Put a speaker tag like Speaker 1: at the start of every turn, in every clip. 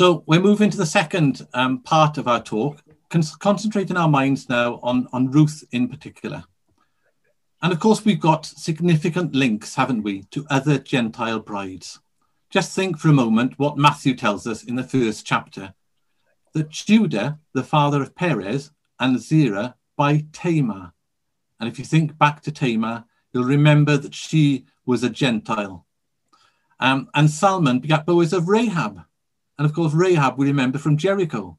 Speaker 1: So we're moving to the second um, part of our talk, con concentrating our minds now on, on Ruth in particular. And of course, we've got significant links, haven't we, to other Gentile brides. Just think for a moment what Matthew tells us in the first chapter that Judah, the father of Perez, and Zerah by Tamar. And if you think back to Tamar, you'll remember that she was a Gentile. Um, and Salmon begat Boaz of Rahab. And of course, Rahab we remember from Jericho.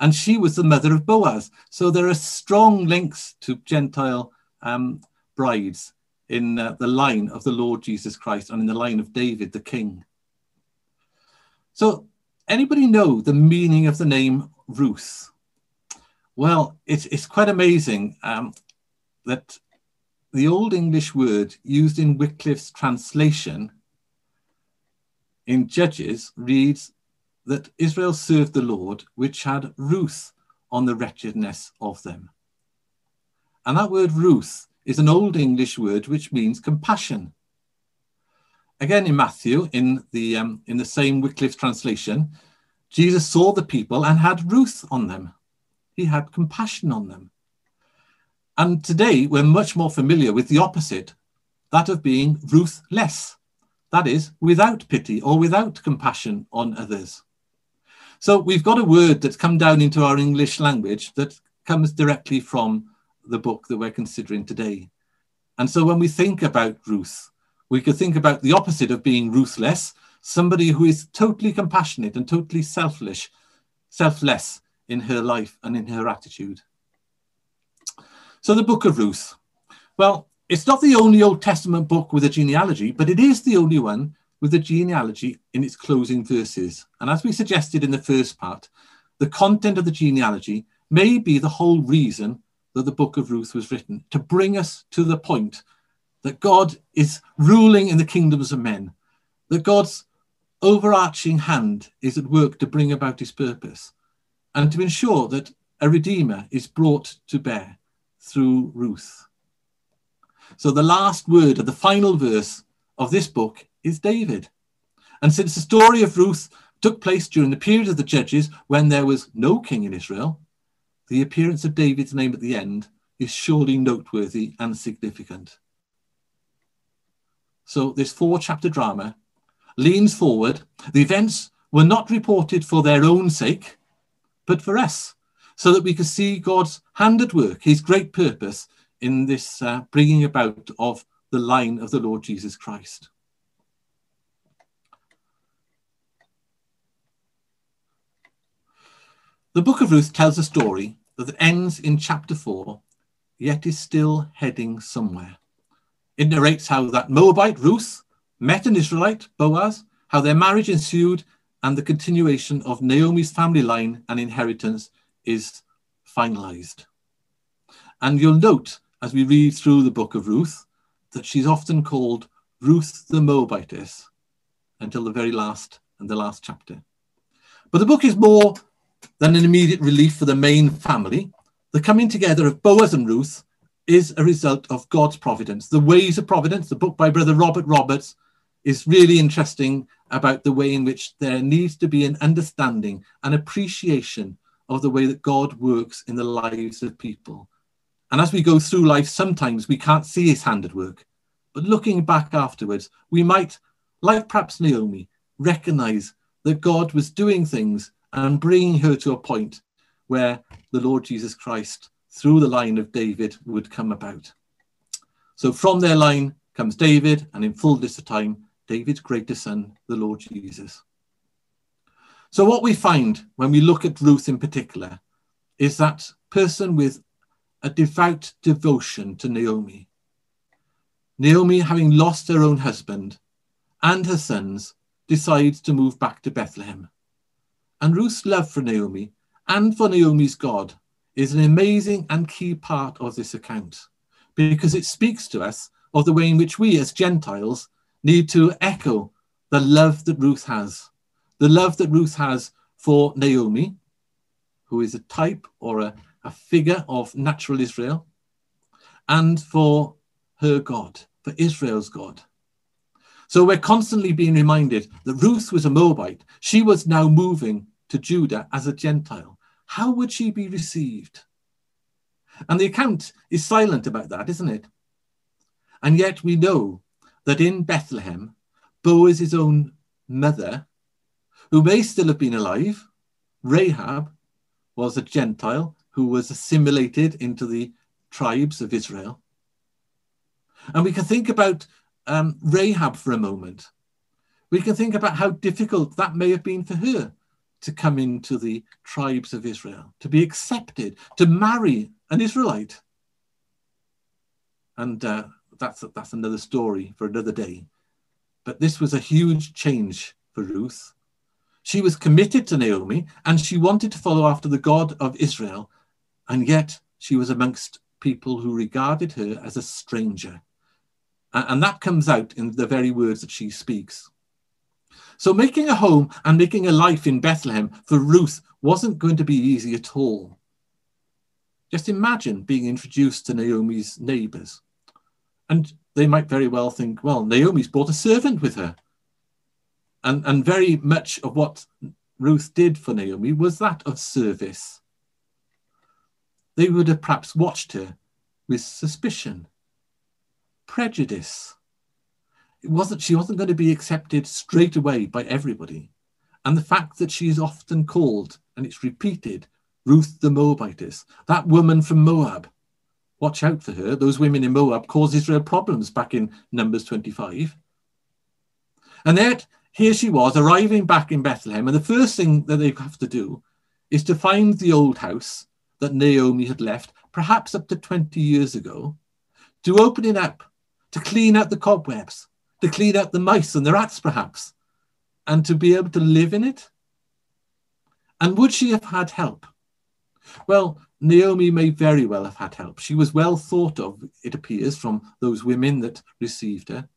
Speaker 1: And she was the mother of Boaz. So there are strong links to Gentile um, brides in uh, the line of the Lord Jesus Christ and in the line of David the king. So, anybody know the meaning of the name Ruth? Well, it's, it's quite amazing um, that the Old English word used in Wycliffe's translation in Judges reads that Israel served the Lord, which had Ruth on the wretchedness of them. And that word Ruth is an Old English word which means compassion. Again, in Matthew, in the, um, in the same Wycliffe translation, Jesus saw the people and had ruth on them. He had compassion on them. And today, we're much more familiar with the opposite, that of being ruthless. That is, without pity or without compassion on others. So we've got a word that's come down into our English language that comes directly from the book that we're considering today. And so when we think about Ruth, we could think about the opposite of being ruthless, somebody who is totally compassionate and totally selfish, selfless in her life and in her attitude. So the book of Ruth. Well, it's not the only Old Testament book with a genealogy, but it is the only one with the genealogy in its closing verses. And as we suggested in the first part, the content of the genealogy may be the whole reason that the book of Ruth was written, to bring us to the point that God is ruling in the kingdoms of men, that God's overarching hand is at work to bring about his purpose, and to ensure that a redeemer is brought to bear through Ruth. So the last word of the final verse of this book is David. And since the story of Ruth took place during the period of the judges when there was no king in Israel, the appearance of David's name at the end is surely noteworthy and significant. So, this four chapter drama leans forward. The events were not reported for their own sake, but for us, so that we can see God's hand at work, his great purpose in this uh, bringing about of the line of the Lord Jesus Christ. The book of Ruth tells a story that ends in chapter 4, yet is still heading somewhere. It narrates how that Moabite Ruth met an Israelite, Boaz, how their marriage ensued, and the continuation of Naomi's family line and inheritance is finalized. And you'll note as we read through the book of Ruth that she's often called Ruth the Moabitess until the very last and the last chapter. But the book is more than an immediate relief for the main family, the coming together of Boaz and Ruth is a result of God's providence. The Ways of Providence, the book by Brother Robert Roberts, is really interesting about the way in which there needs to be an understanding, an appreciation of the way that God works in the lives of people. And as we go through life, sometimes we can't see his hand at work. But looking back afterwards, we might, like perhaps Naomi, recognize that God was doing things and bringing her to a point where the Lord Jesus Christ, through the line of David, would come about. So from their line comes David, and in fullness of time, David's greatest son, the Lord Jesus. So, what we find when we look at Ruth in particular is that person with a devout devotion to Naomi. Naomi, having lost her own husband and her sons, decides to move back to Bethlehem. And Ruth's love for Naomi and for Naomi's God is an amazing and key part of this account because it speaks to us of the way in which we as Gentiles need to echo the love that Ruth has. The love that Ruth has for Naomi, who is a type or a, a figure of natural Israel, and for her God, for Israel's God. So we're constantly being reminded that Ruth was a Moabite. She was now moving to Judah as a Gentile. How would she be received? And the account is silent about that, isn't it? And yet we know that in Bethlehem, Boaz's own mother, who may still have been alive, Rahab, was a Gentile who was assimilated into the tribes of Israel. And we can think about um, Rahab for a moment. We can think about how difficult that may have been for her to come into the tribes of Israel, to be accepted, to marry an Israelite. And uh, that's, that's another story for another day. But this was a huge change for Ruth. She was committed to Naomi and she wanted to follow after the God of Israel. And yet she was amongst people who regarded her as a stranger. And that comes out in the very words that she speaks. So making a home and making a life in Bethlehem for Ruth wasn't going to be easy at all. Just imagine being introduced to Naomi's neighbors. And they might very well think, well, Naomi's brought a servant with her. And, and very much of what Ruth did for Naomi was that of service. They would have perhaps watched her with suspicion, prejudice, it wasn't she wasn't going to be accepted straight away by everybody. And the fact that she is often called, and it's repeated, Ruth the Moabitess, that woman from Moab. Watch out for her. Those women in Moab caused Israel problems back in Numbers 25. And yet, here she was arriving back in Bethlehem, and the first thing that they have to do is to find the old house that Naomi had left, perhaps up to 20 years ago, to open it up, to clean out the cobwebs, to clean out the mice and the rats, perhaps, and to be able to live in it? And would she have had help? Well, Naomi may very well have had help. She was well thought of, it appears, from those women that received her.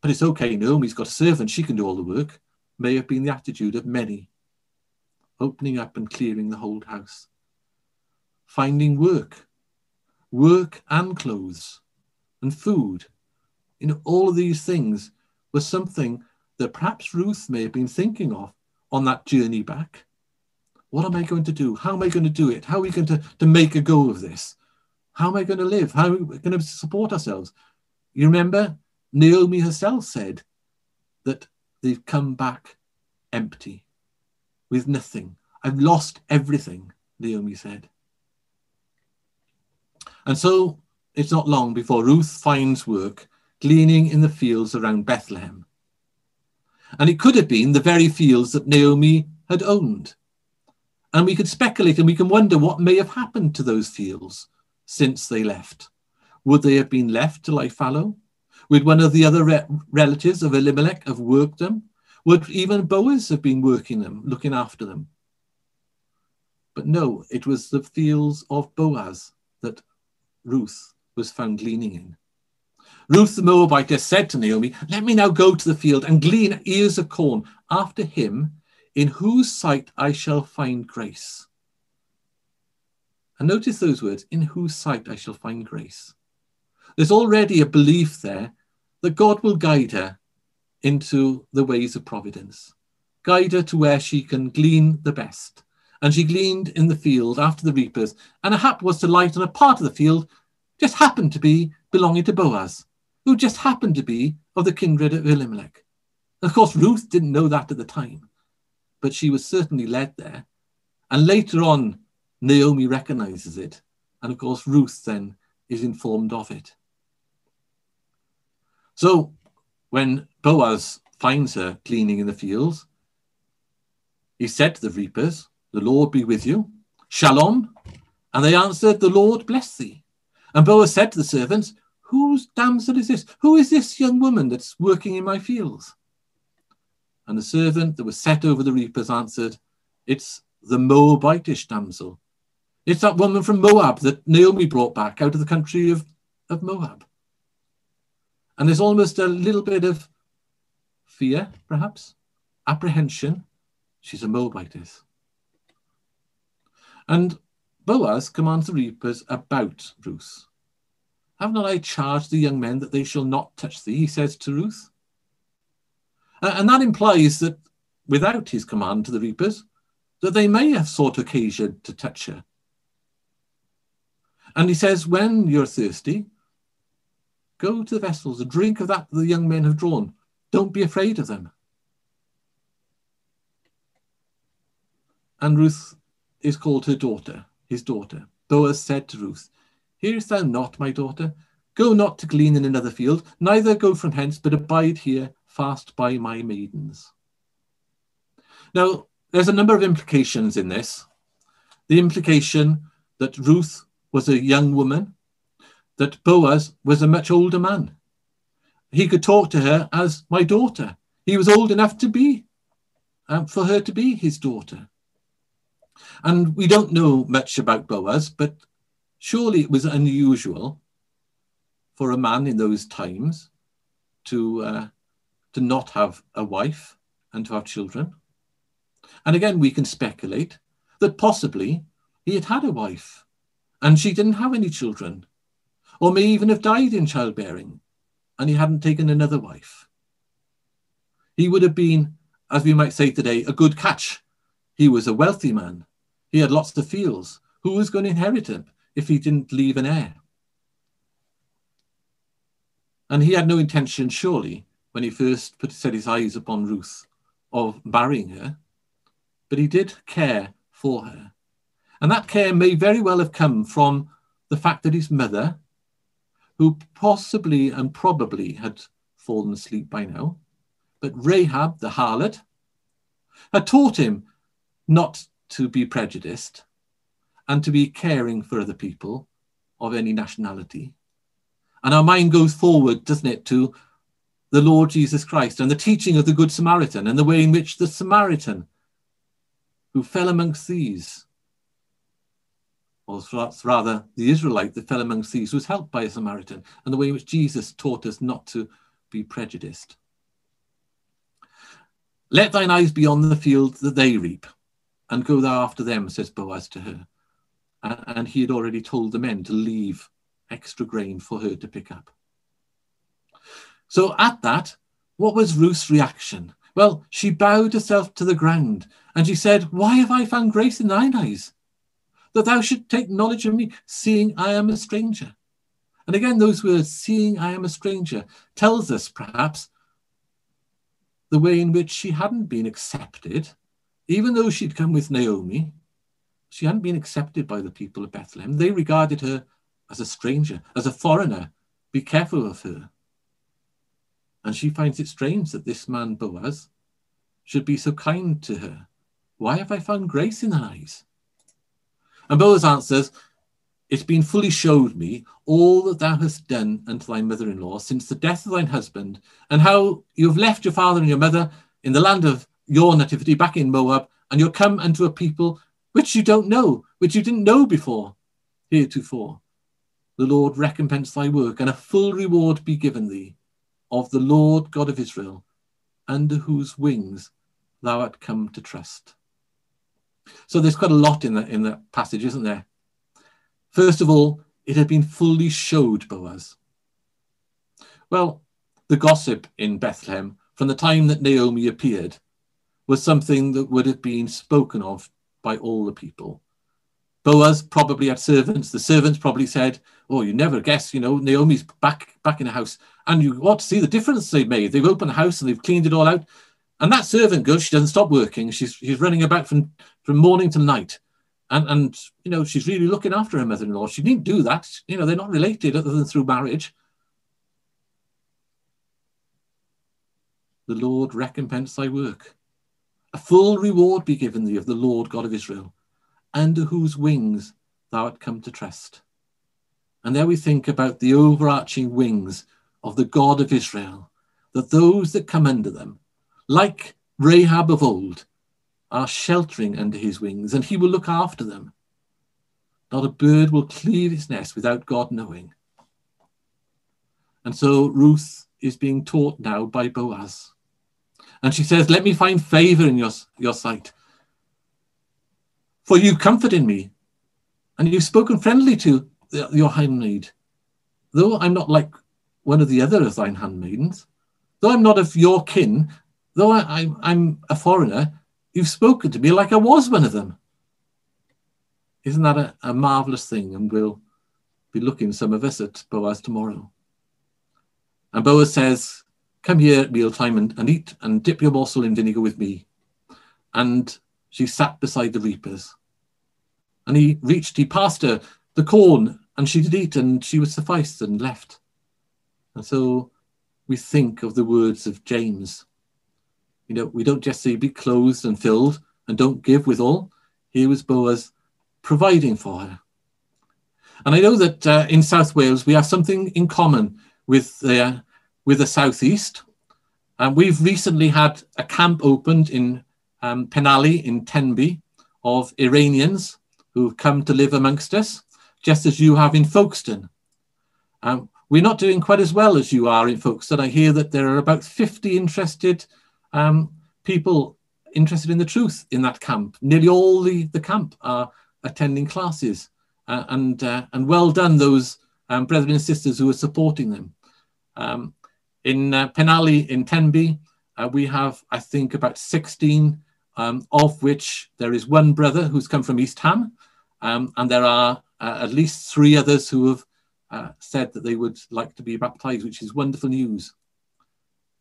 Speaker 1: But it's okay, Naomi's got a servant, she can do all the work. May have been the attitude of many. Opening up and clearing the whole house. Finding work, work and clothes, and food, you know, all of these things were something that perhaps Ruth may have been thinking of on that journey back. What am I going to do? How am I going to do it? How are we going to, to make a go of this? How am I going to live? How are we going to support ourselves? You remember, Naomi herself said that they've come back empty, with nothing. I've lost everything, Naomi said. And so it's not long before Ruth finds work gleaning in the fields around Bethlehem. And it could have been the very fields that Naomi had owned. And we could speculate and we can wonder what may have happened to those fields since they left. Would they have been left to lie fallow? Would one of the other re relatives of Elimelech have worked them? Would even Boaz have been working them, looking after them? But no, it was the fields of Boaz that Ruth was found gleaning in. Ruth the Moabite said to Naomi, Let me now go to the field and glean ears of corn after him in whose sight I shall find grace. And notice those words, in whose sight I shall find grace. There's already a belief there that God will guide her into the ways of providence, guide her to where she can glean the best. And she gleaned in the field after the reapers, and a hap was to light on a part of the field just happened to be belonging to Boaz who just happened to be of the kindred of Elimelech. Of course, Ruth didn't know that at the time, but she was certainly led there. And later on, Naomi recognizes it. And of course, Ruth then is informed of it. So when Boaz finds her cleaning in the fields, he said to the reapers, The Lord be with you. Shalom. And they answered, The Lord bless thee. And Boaz said to the servants, Whose damsel is this? Who is this young woman that's working in my fields? And the servant that was set over the reapers answered, It's the Moabitish damsel. It's that woman from Moab that Naomi brought back out of the country of, of Moab. And there's almost a little bit of fear, perhaps, apprehension. She's a Moabitess. And Boaz commands the reapers about Ruth. Have not I charged the young men that they shall not touch thee? He says to Ruth. and that implies that without his command to the reapers, that they may have sought occasion to touch her. And he says, when you're thirsty, go to the vessels and drink of that the young men have drawn. Don't be afraid of them. And Ruth is called her daughter, his daughter. Boaz said to Ruth, Hearest thou not, my daughter? Go not to glean in another field, neither go from hence, but abide here fast by my maidens. Now, there's a number of implications in this. The implication that Ruth was a young woman, that Boaz was a much older man. He could talk to her as my daughter. He was old enough to be, um, for her to be his daughter. And we don't know much about Boaz, but surely it was unusual for a man in those times to, uh, to not have a wife and to have children. And again, we can speculate that possibly he had had a wife and she didn't have any children, or may even have died in childbearing and he hadn't taken another wife. He would have been, as we might say today, a good catch. He was a wealthy man. He had lots of fields. Who was going to inherit him if he didn't leave an heir? And he had no intention, surely, when he first put, set his eyes upon Ruth, of marrying her but he did care for her. And that care may very well have come from the fact that his mother, who possibly and probably had fallen asleep by now, but Rahab, the harlot, had taught him not to be prejudiced and to be caring for other people of any nationality. And our mind goes forward, doesn't it, to the Lord Jesus Christ and the teaching of the Good Samaritan and the way in which the Samaritan who fell amongst thieves. Or rather, the Israelite that fell amongst thieves was helped by a Samaritan, and the way in which Jesus taught us not to be prejudiced. Let thine eyes be on the field that they reap, and go thou after them, says Boaz to her. And he had already told the men to leave extra grain for her to pick up. So at that, what was Ruth's reaction? Well, she bowed herself to the ground, and she said, Why have I found grace in thine eyes? That thou should take knowledge of me, seeing I am a stranger. And again, those words, seeing I am a stranger, tells us perhaps the way in which she hadn't been accepted, even though she'd come with Naomi, she hadn't been accepted by the people of Bethlehem. They regarded her as a stranger, as a foreigner. Be careful of her. And she finds it strange that this man, Boaz, should be so kind to her. Why have I found grace in thine eyes? And Boaz answers, It's been fully showed me all that thou hast done unto thy mother in law since the death of thine husband, and how you have left your father and your mother in the land of your nativity back in Moab, and you're come unto a people which you don't know, which you didn't know before, heretofore. The Lord recompense thy work, and a full reward be given thee of the Lord God of Israel, under whose wings thou art come to trust. So there's quite a lot in that in that passage, isn't there? First of all, it had been fully showed Boaz. Well, the gossip in Bethlehem from the time that Naomi appeared was something that would have been spoken of by all the people. Boaz probably had servants. The servants probably said, "Oh, you never guess, you know, Naomi's back back in the house." And you want to see the difference they've made. They've opened the house and they've cleaned it all out. And that servant girl, she doesn't stop working. She's she's running about from from morning to night, and and you know she's really looking after her mother-in-law. She didn't do that. You know they're not related other than through marriage. The Lord recompense thy work. A full reward be given thee of the Lord God of Israel under whose wings thou art come to trust. And there we think about the overarching wings of the God of Israel, that those that come under them, like Rahab of old, are sheltering under his wings, and he will look after them. Not a bird will cleave its nest without God knowing. And so Ruth is being taught now by Boaz. And she says, Let me find favor in your, your sight for you've comforted me, and you've spoken friendly to your handmaid. Though I'm not like one of the other of thine handmaidens, though I'm not of your kin, though I, am a foreigner, you've spoken to me like I was one of them. Isn't that a, a marvelous thing? And we'll be looking, some of us, at Boaz tomorrow. And Boaz says, Come here at mealtime and, and eat and dip your morsel in vinegar with me. And she sat beside the reapers. And he reached, he passed her the corn, and she did eat, and she was sufficed and left. And so we think of the words of James. You know, we don't just say be clothed and filled and don't give withal. Here was Boaz providing for her. And I know that uh, in South Wales we have something in common with the, with the Southeast. And we've recently had a camp opened in um, Penally in Tenby of Iranians who've come to live amongst us, just as you have in Folkestone. Um, we're not doing quite as well as you are in Folkestone. I hear that there are about 50 interested um, people interested in the truth in that camp. Nearly all the, the camp are attending classes. Uh, and, uh, and well done, those um, brethren and sisters who are supporting them. Um, in uh, Penally, in Tenby, uh, we have, I think, about 16, um, of which there is one brother who's come from East Ham, um, and there are uh, at least three others who have uh, said that they would like to be baptized, which is wonderful news.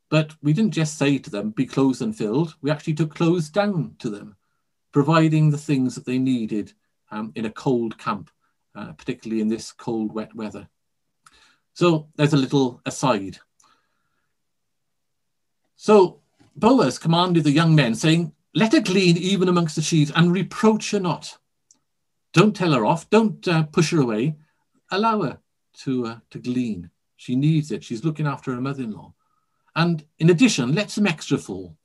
Speaker 1: But we didn't just say to them, be closed and filled. We actually took clothes down to them, providing the things that they needed um, in a cold camp, uh, particularly in this cold, wet weather. So there's a little aside. So Boaz commanded the young men, saying, Let her glean even amongst the sheaves, and reproach her not. Don't tell her off, don't uh, push her away. Allow her to, uh, to glean. She needs it. She's looking after her mother in law. And in addition, let some extra fall,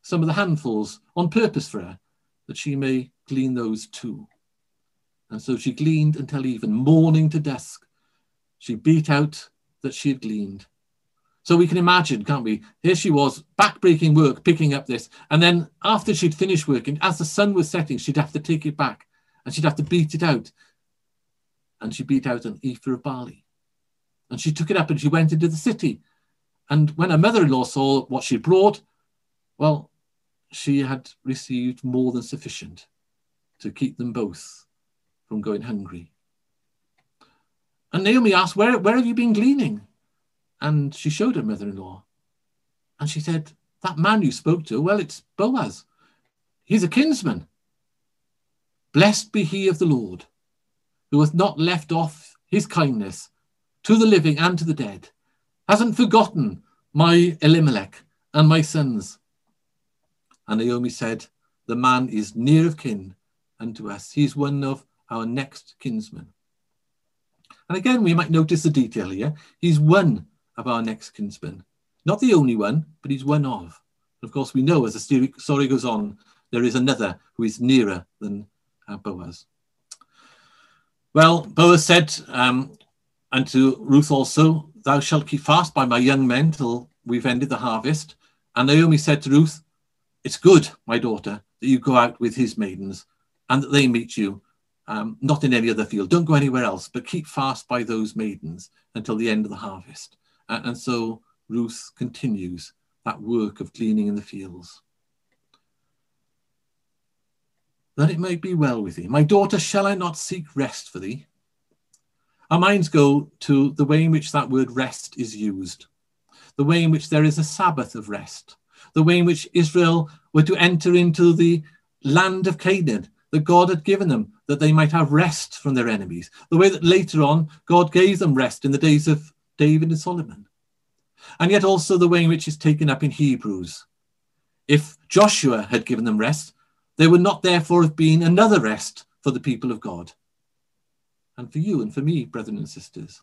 Speaker 1: some of the handfuls on purpose for her, that she may glean those too. And so she gleaned until even morning to dusk she beat out that she had gleaned. So we can imagine, can't we? Here she was, back-breaking work, picking up this. And then after she'd finished working, as the sun was setting, she'd have to take it back and she'd have to beat it out. And she beat out an ephah of barley. And she took it up and she went into the city. And when her mother-in-law saw what she brought, well, she had received more than sufficient to keep them both from going hungry. And Naomi asked, where, where have you been gleaning? And she showed her mother in law. And she said, That man you spoke to, well, it's Boaz. He's a kinsman. Blessed be he of the Lord, who hath not left off his kindness to the living and to the dead, hasn't forgotten my Elimelech and my sons. And Naomi said, The man is near of kin unto us. He's one of our next kinsmen. And again, we might notice the detail here. He's one of our next kinsmen. Not the only one, but he's one of. of course, we know as the story goes on, there is another who is nearer than uh, Boaz. Well, Boaz said um, and to Ruth also, Thou shalt keep fast by my young men till we've ended the harvest. And Naomi said to Ruth, It's good, my daughter, that you go out with his maidens and that they meet you um, not in any other field. Don't go anywhere else, but keep fast by those maidens until the end of the harvest. And so Ruth continues that work of gleaning in the fields. That it may be well with thee. My daughter, shall I not seek rest for thee? Our minds go to the way in which that word rest is used, the way in which there is a Sabbath of rest, the way in which Israel were to enter into the land of Canaan that God had given them, that they might have rest from their enemies. The way that later on God gave them rest in the days of David and Solomon. And yet also the way in which it's taken up in Hebrews. If Joshua had given them rest, there would not therefore have been another rest for the people of God. And for you and for me, brethren and sisters.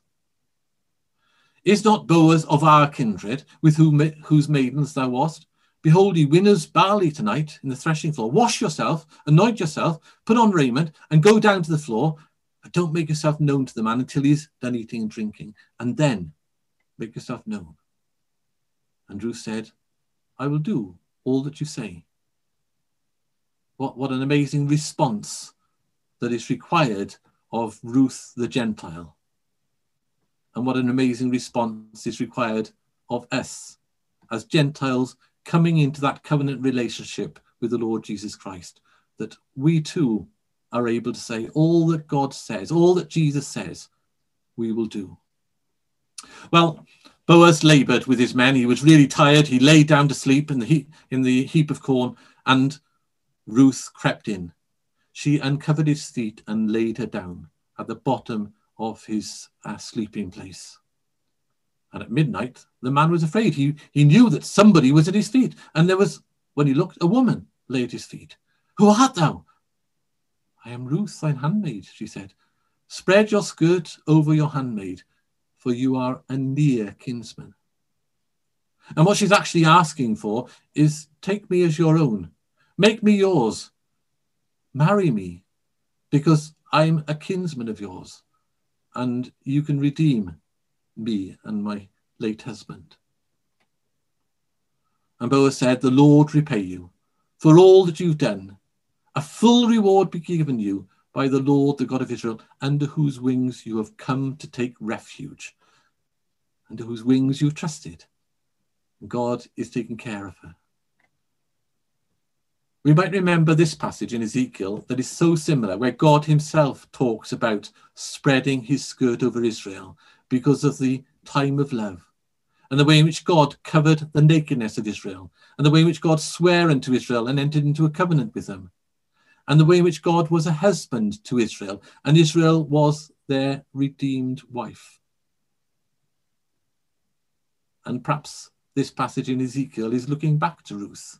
Speaker 1: Is not Boaz of our kindred, with whom, whose maidens thou wast? Behold, he winnows barley tonight in the threshing floor. Wash yourself, anoint yourself, put on raiment, and go down to the floor. Don't make yourself known to the man until he's done eating and drinking, and then make yourself known. And Ruth said, I will do all that you say. What, what an amazing response that is required of Ruth the Gentile. And what an amazing response is required of us as Gentiles coming into that covenant relationship with the Lord Jesus Christ, that we too are able to say all that God says, all that Jesus says, we will do. Well, Boaz labored with his men. He was really tired. He lay down to sleep in the, heap, in the heap of corn, and Ruth crept in. She uncovered his feet and laid her down at the bottom of his uh, sleeping place. And at midnight, the man was afraid. He, he knew that somebody was at his feet. And there was, when he looked, a woman lay at his feet. Who art thou? I am Ruth, thine handmaid, she said. Spread your skirt over your handmaid, for you are a near kinsman. And what she's actually asking for is take me as your own, make me yours, marry me, because I'm a kinsman of yours, and you can redeem me and my late husband. And Boaz said, The Lord repay you for all that you've done. A full reward be given you by the Lord, the God of Israel, under whose wings you have come to take refuge, under whose wings you've trusted. God is taking care of her. We might remember this passage in Ezekiel that is so similar, where God himself talks about spreading his skirt over Israel because of the time of love, and the way in which God covered the nakedness of Israel, and the way in which God swore unto Israel and entered into a covenant with them, and the way in which God was a husband to Israel, and Israel was their redeemed wife. And perhaps this passage in Ezekiel is looking back to Ruth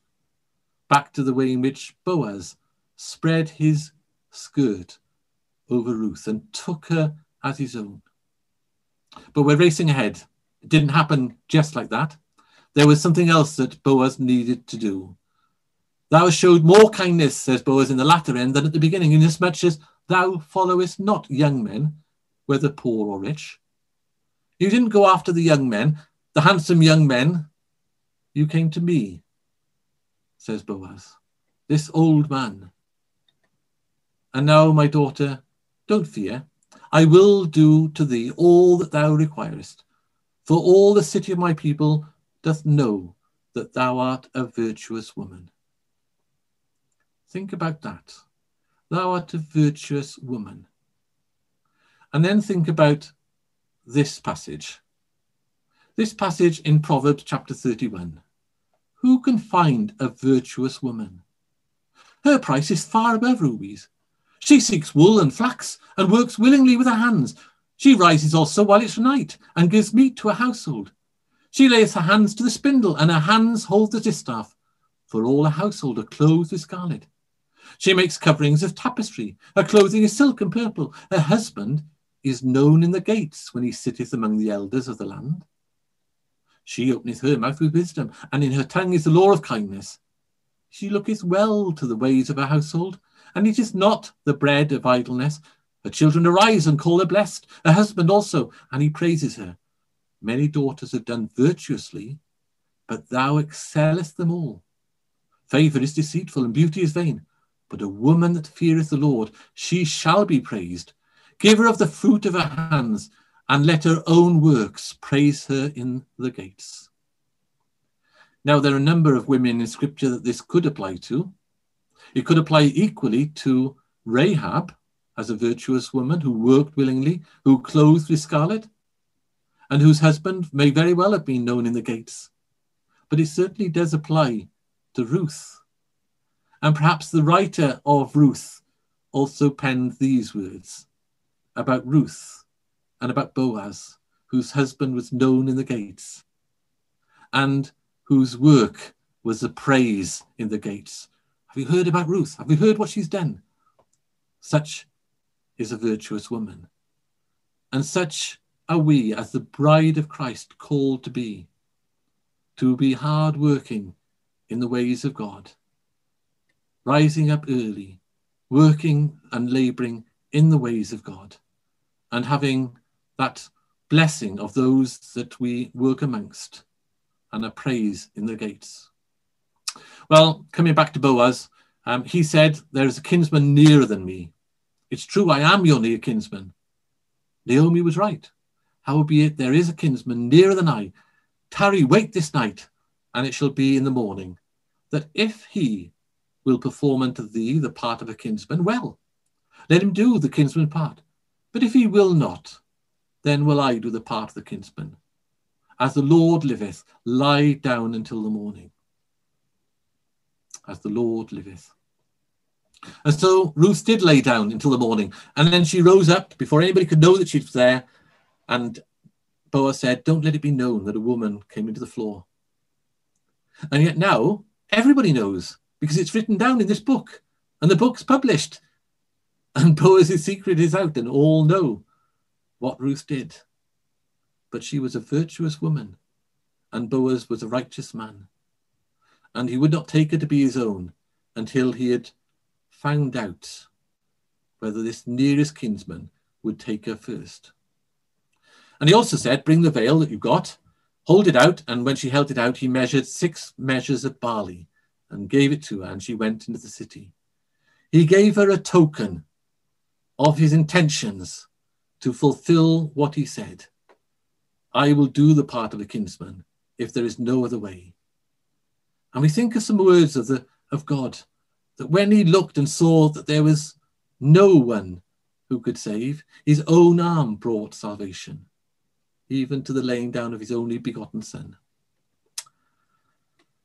Speaker 1: back to the way in which Boaz spread his skirt over Ruth and took her as his own. But we're racing ahead. It didn't happen just like that. There was something else that Boaz needed to do. Thou showed more kindness, says Boaz, in the latter end than at the beginning, inasmuch as thou followest not young men, whether poor or rich. You didn't go after the young men, the handsome young men. You came to me says Boaz, this old man. And now, my daughter, don't fear. I will do to thee all that thou requirest, for all the city of my people doth know that thou art a virtuous woman. Think about that. Thou art a virtuous woman. And then think about this passage. This passage in Proverbs chapter 31. Who can find a virtuous woman? Her price is far above rubies. She seeks wool and flax and works willingly with her hands. She rises also while it's night and gives meat to a household. She lays her hands to the spindle and her hands hold the distaff, for all a household are clothed with scarlet. She makes coverings of tapestry. Her clothing is silk and purple. Her husband is known in the gates when he sitteth among the elders of the land. She openeth her mouth with wisdom, and in her tongue is the law of kindness. She looketh well to the ways of her household, and it is not the bread of idleness. Her children arise and call her blessed, her husband also, and he praises her. Many daughters have done virtuously, but thou excellest them all. Favour is deceitful and beauty is vain, but a woman that feareth the Lord, she shall be praised. Give her of the fruit of her hands, and let her own works praise her in the gates. Now, there are a number of women in scripture that this could apply to. It could apply equally to Rahab as a virtuous woman who worked willingly, who clothed with scarlet, and whose husband may very well have been known in the gates. But it certainly does apply to Ruth. And perhaps the writer of Ruth also penned these words about Ruth and about Boaz, whose husband was known in the gates, and whose work was the praise in the gates. Have you heard about Ruth? Have you heard what she's done? Such is a virtuous woman. And such are we as the bride of Christ called to be, to be hard working in the ways of God, rising up early, working and laboring in the ways of God, and having that blessing of those that we work amongst and a praise in the gates. Well, coming back to Boaz, um, he said, There is a kinsman nearer than me. It's true, I am your near kinsman. Naomi was right. Howbeit, there is a kinsman nearer than I. Tarry, wait this night, and it shall be in the morning, that if he will perform unto thee the part of a kinsman, well, let him do the kinsman part. But if he will not, then will I do the part of the kinsman. As the Lord liveth, lie down until the morning. As the Lord liveth. And so Ruth did lay down until the morning. And then she rose up before anybody could know that she was there. And Boaz said, Don't let it be known that a woman came into the floor. And yet now everybody knows because it's written down in this book and the book's published. And Boaz's secret is out and all know what Ruth did. But she was a virtuous woman and Boaz was a righteous man. And he would not take her to be his own until he had found out whether this nearest kinsman would take her first. And he also said, Bring the veil that you've got, hold it out. And when she held it out, he measured six measures of barley and gave it to her, and she went into the city. He gave her a token of his intentions to fulfill what he said. I will do the part of a kinsman if there is no other way. And we think of some words of, the, of God that when he looked and saw that there was no one who could save, his own arm brought salvation, even to the laying down of his only begotten son.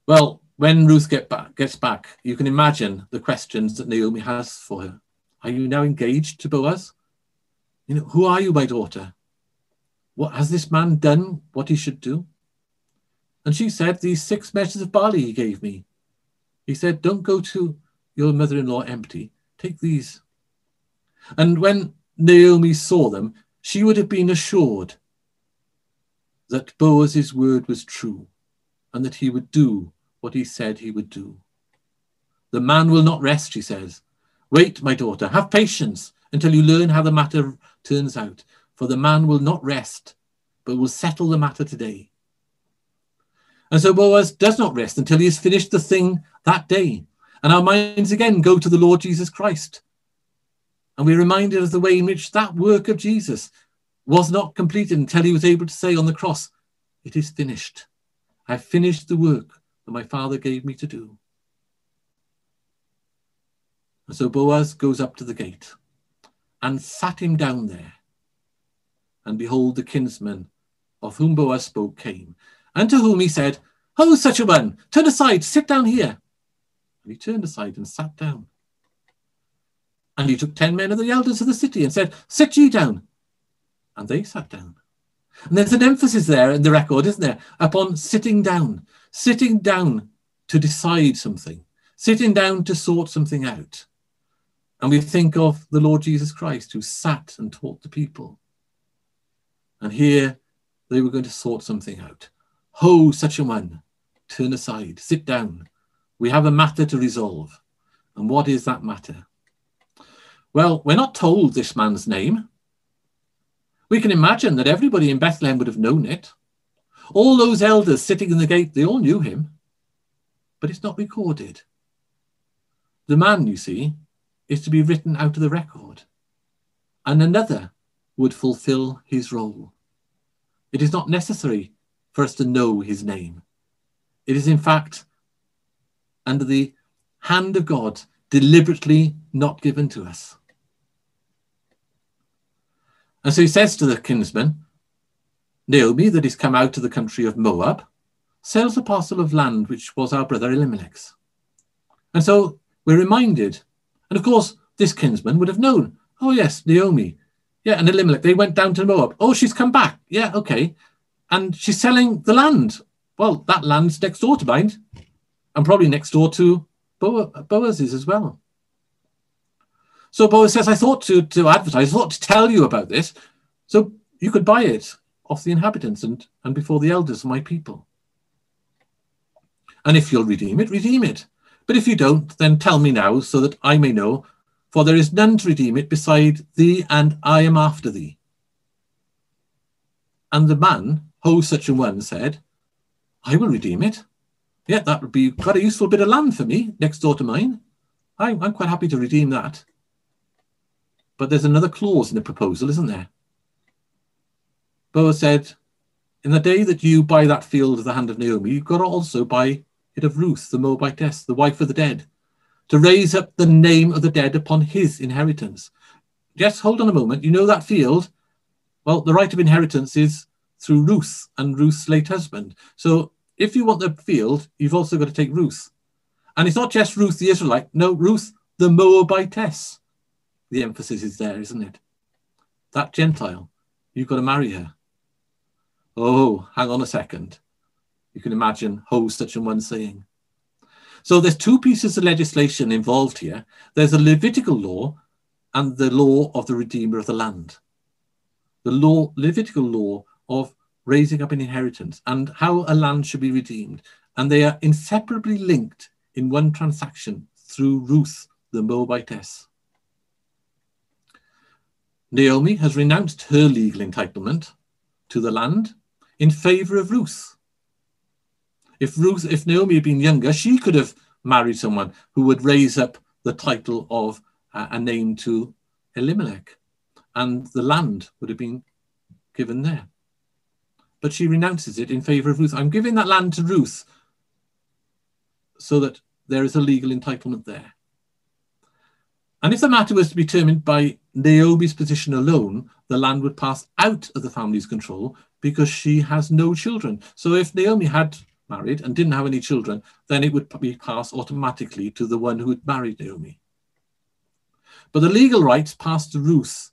Speaker 1: Well, when Ruth get back, gets back, you can imagine the questions that Naomi has for her. Are you now engaged to Boaz? You know, who are you, my daughter? What has this man done what he should do? And she said, These six measures of barley he gave me. He said, Don't go to your mother in law empty. Take these. And when Naomi saw them, she would have been assured that Boaz's word was true and that he would do what he said he would do. The man will not rest, she says. Wait, my daughter, have patience until you learn how the matter turns out, for the man will not rest, but will settle the matter today. And so Boaz does not rest until he has finished the thing that day. And our minds again go to the Lord Jesus Christ. And we're reminded of the way in which that work of Jesus was not completed until he was able to say on the cross, It is finished. I've finished the work that my Father gave me to do. And so Boaz goes up to the gate and sat him down there. And behold, the kinsman of whom Boaz spoke came, and to whom he said, Ho, such a one, turn aside, sit down here. And he turned aside and sat down. And he took ten men of the elders of the city and said, Sit ye down. And they sat down. And there's an emphasis there in the record, isn't there, upon sitting down, sitting down to decide something, sitting down to sort something out. And we think of the Lord Jesus Christ who sat and taught the people. And here they were going to sort something out. Ho, such a one, turn aside, sit down, we have a matter to resolve. And what is that matter? Well, we're not told this man's name. We can imagine that everybody in Bethlehem would have known it. All those elders sitting in the gate, they all knew him. But it's not recorded. The man, you see, is to be written out of the record. And another would fulfill his role. It is not necessary for us to know his name. It is, in fact, under the hand of God, deliberately not given to us. And so he says to the kinsman, Naomi, that is come out of the country of Moab, sells a parcel of land which was our brother Elimelech's. And so we're reminded, and of course, this kinsman would have known, oh, yes, Naomi. Yeah, and Elimelech, they went down to Moab. Oh, she's come back. Yeah, okay. And she's selling the land. Well, that land's next door to mine and probably next door to Boaz's as well. So Boaz says, I thought to, to advertise, I thought to tell you about this, so you could buy it off the inhabitants and, and before the elders of my people. And if you'll redeem it, redeem it. But if you don't, then tell me now, so that I may know, for there is none to redeem it beside thee, and I am after thee. And the man, ho such a one, said, I will redeem it yeah, that would be quite a useful bit of land for me next door to mine. I, I'm quite happy to redeem that. But there's another clause in the proposal, isn't there? Boaz said, In the day that you buy that field of the hand of Naomi, you've got to also buy it of Ruth, the Moabitess, the wife of the dead. to raise up the name of the dead upon his inheritance. Just hold on a moment. You know that field? Well, the right of inheritance is through Ruth and Ruth's late husband. So if you want the field, you've also got to take Ruth. And it's not just Ruth the Israelite, no, Ruth the Moabitess. The emphasis is there, isn't it? That Gentile, you've got to marry her. Oh, hang on a second. You can imagine Ho such and one saying. So there's two pieces of legislation involved here. There's a Levitical law and the law of the Redeemer of the land. The law, Levitical law of raising up an inheritance and how a land should be redeemed. And they are inseparably linked in one transaction through Ruth, the Moabitess. Naomi has renounced her legal entitlement to the land in favor of Ruth. If Ruth, if Naomi had been younger, she could have married someone who would raise up the title of uh, a name to Elimelech, and the land would have been given there. But she renounces it in favor of Ruth. I'm giving that land to Ruth so that there is a legal entitlement there. And if the matter was to be determined by Naomi's position alone, the land would pass out of the family's control because she has no children. So if Naomi had married and didn't have any children, then it would be passed automatically to the one who had married Naomi. But the legal rights passed to Ruth,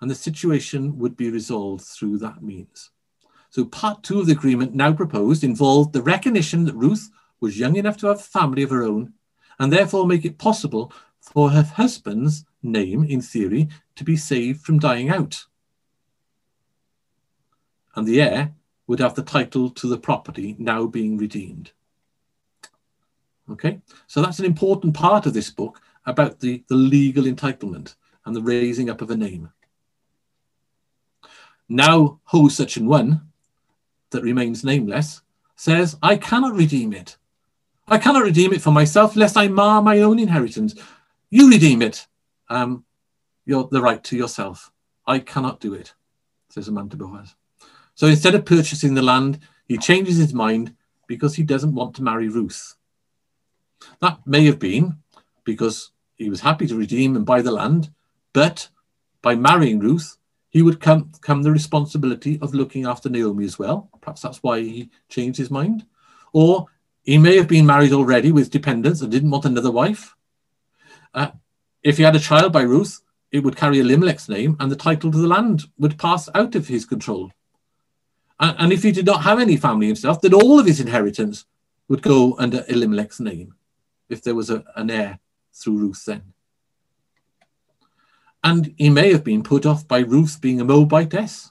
Speaker 1: and the situation would be resolved through that means. So part two of the agreement now proposed involved the recognition that Ruth was young enough to have a family of her own, and therefore make it possible for her husband's name, in theory, to be saved from dying out. And the heir would have the title to the property now being redeemed. Okay, so that's an important part of this book about the, the legal entitlement and the raising up of a name. Now, Ho such an one that remains nameless says, I cannot redeem it. I cannot redeem it for myself lest I mar my own inheritance. You redeem it. Um, you're the right to yourself. I cannot do it, says a man to Boaz. So instead of purchasing the land, he changes his mind because he doesn't want to marry Ruth. That may have been because he was happy to redeem and buy the land, but by marrying Ruth, he would come, come the responsibility of looking after Naomi as well. Perhaps that's why he changed his mind. Or he may have been married already with dependents and didn't want another wife. Uh, if he had a child by Ruth, it would carry Elimelech's name and the title to the land would pass out of his control. And, and if he did not have any family himself, then all of his inheritance would go under Elimelech's name, if there was a, an heir through Ruth then. And he may have been put off by Ruth being a Moabitess.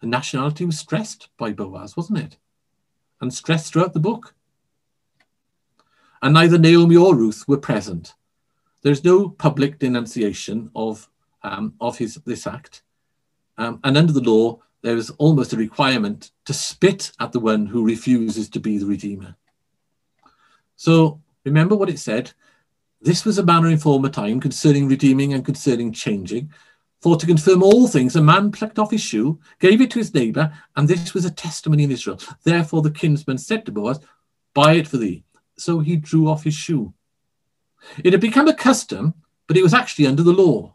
Speaker 1: The nationality was stressed by Boaz, wasn't it? And stressed throughout the book. And neither Naomi or Ruth were present. There's no public denunciation of, um, of his, this act. Um, and under the law, there is almost a requirement to spit at the one who refuses to be the Redeemer. So remember what it said. This was a manner in former time concerning redeeming and concerning changing. For to confirm all things, a man plucked off his shoe, gave it to his neighbour, and this was a testimony in Israel. Therefore the kinsman said to Boaz, Buy it for thee. So he drew off his shoe. It had become a custom, but it was actually under the law.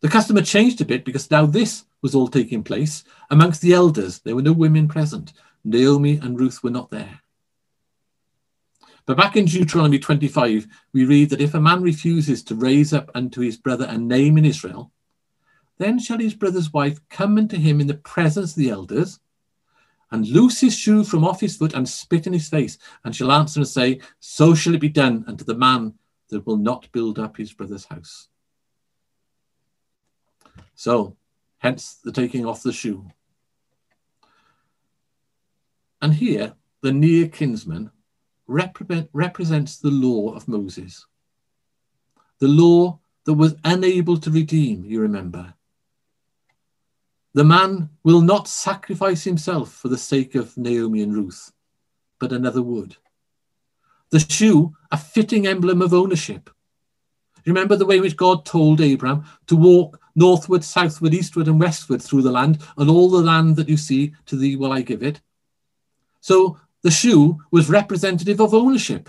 Speaker 1: The custom had changed a bit because now this was all taking place amongst the elders. There were no women present. Naomi and Ruth were not there. But back in Deuteronomy 25, we read that if a man refuses to raise up unto his brother a name in Israel, then shall his brother's wife come unto him in the presence of the elders, and loose his shoe from off his foot, and spit in his face, and shall answer and say, So shall it be done unto the man that will not build up his brother's house. So hence the taking off the shoe. And here, the near kinsman represent, represents the law of Moses, the law that was unable to redeem, you remember. The man will not sacrifice himself for the sake of Naomi and Ruth, but another would. The shoe, a fitting emblem of ownership. Remember the way which God told Abraham to walk northward, southward, eastward, and westward through the land, and all the land that you see, to thee will I give it. So the shoe was representative of ownership.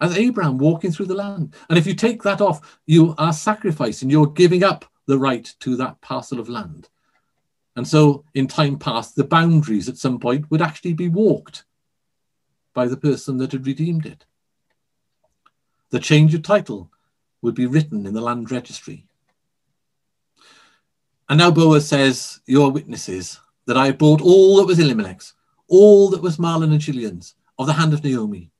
Speaker 1: as Abraham walking through the land. And if you take that off, you are sacrificing, you're giving up the right to that parcel of land. And so in time past, the boundaries at some point would actually be walked by the person that had redeemed it. The change of title would be written in the land registry. And now Boaz says, Your witnesses, that I have bought all that was Elimelech's, all that was Mahlon and Chilion's, of the hand of Naomi.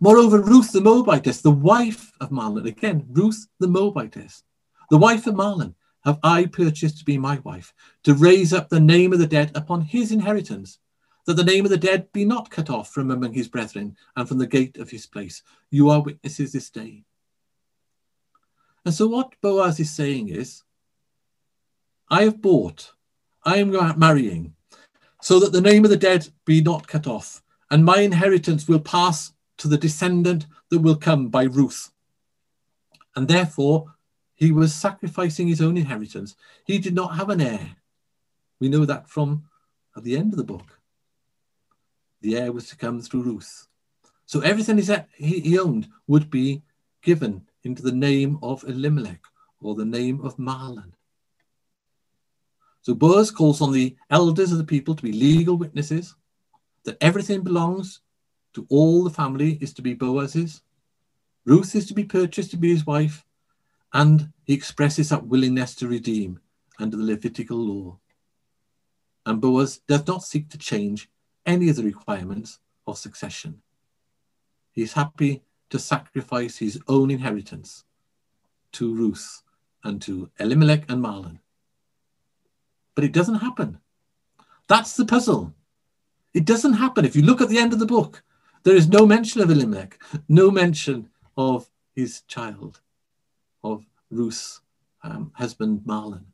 Speaker 1: Moreover, Ruth the Moabitess, the wife of Mahlon, again, Ruth the Moabitess, the wife of Mahlon, have I purchased to be my wife, to raise up the name of the dead upon his inheritance, that the name of the dead be not cut off from among his brethren and from the gate of his place. You are witnesses this day. And so, what Boaz is saying is, I have bought, I am marrying, so that the name of the dead be not cut off, and my inheritance will pass to the descendant that will come by Ruth. And therefore, he was sacrificing his own inheritance. He did not have an heir. We know that from at the end of the book. The heir was to come through Ruth. So everything he owned would be given into the name of Elimelech or the name of Mahlon. So Boaz calls on the elders of the people to be legal witnesses that everything belongs to all the family is to be Boaz's. Ruth is to be purchased to be his wife, and he expresses that willingness to redeem under the Levitical law. And Boaz does not seek to change any of the requirements of succession. He is happy to sacrifice his own inheritance to Ruth and to Elimelech and Mahlon but it doesn't happen. That's the puzzle. It doesn't happen. If you look at the end of the book, there is no mention of Elimelech, no mention of his child, of Ruth's um, husband Mahlon.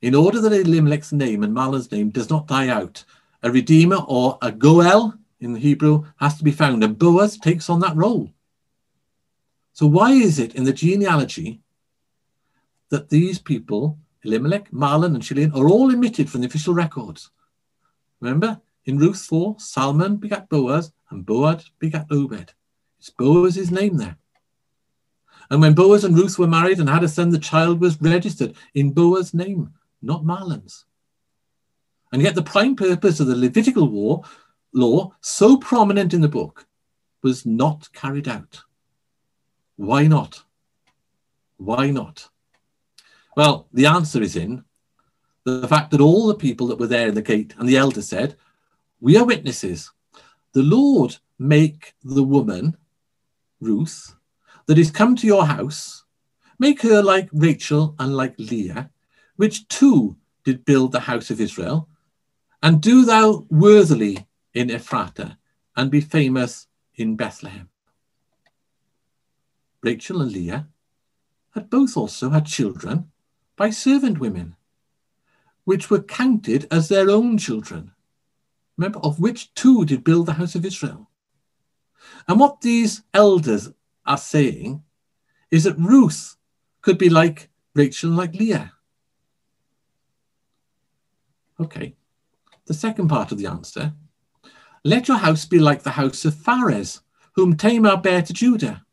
Speaker 1: In order that Elimelech's name and Mahlon's name does not die out, a redeemer or a goel in the Hebrew has to be found, and Boaz takes on that role. So, why is it in the genealogy that these people Elimelech, Mahlon, and Chilion are all omitted from the official records. Remember, in Ruth 4, Salmon begat Boaz, and Boaz begat Obed. It's Boaz's name there. And when Boaz and Ruth were married and had a son, the child was registered in Boaz's name, not Mahlon's. And yet the prime purpose of the Levitical war, law, so prominent in the book, was not carried out. Why not? Why not? Well, the answer is in the fact that all the people that were there in the gate and the elder said, We are witnesses. The Lord make the woman, Ruth, that is come to your house, make her like Rachel and like Leah, which two did build the house of Israel, and do thou worthily in Ephratah, and be famous in Bethlehem. Rachel and Leah had both also had children by servant women, which were counted as their own children. Remember, of which two did build the house of Israel. And what these elders are saying is that Ruth could be like Rachel like Leah. Okay, the second part of the answer. Let your house be like the house of Pharez, whom Tamar bare to Judah,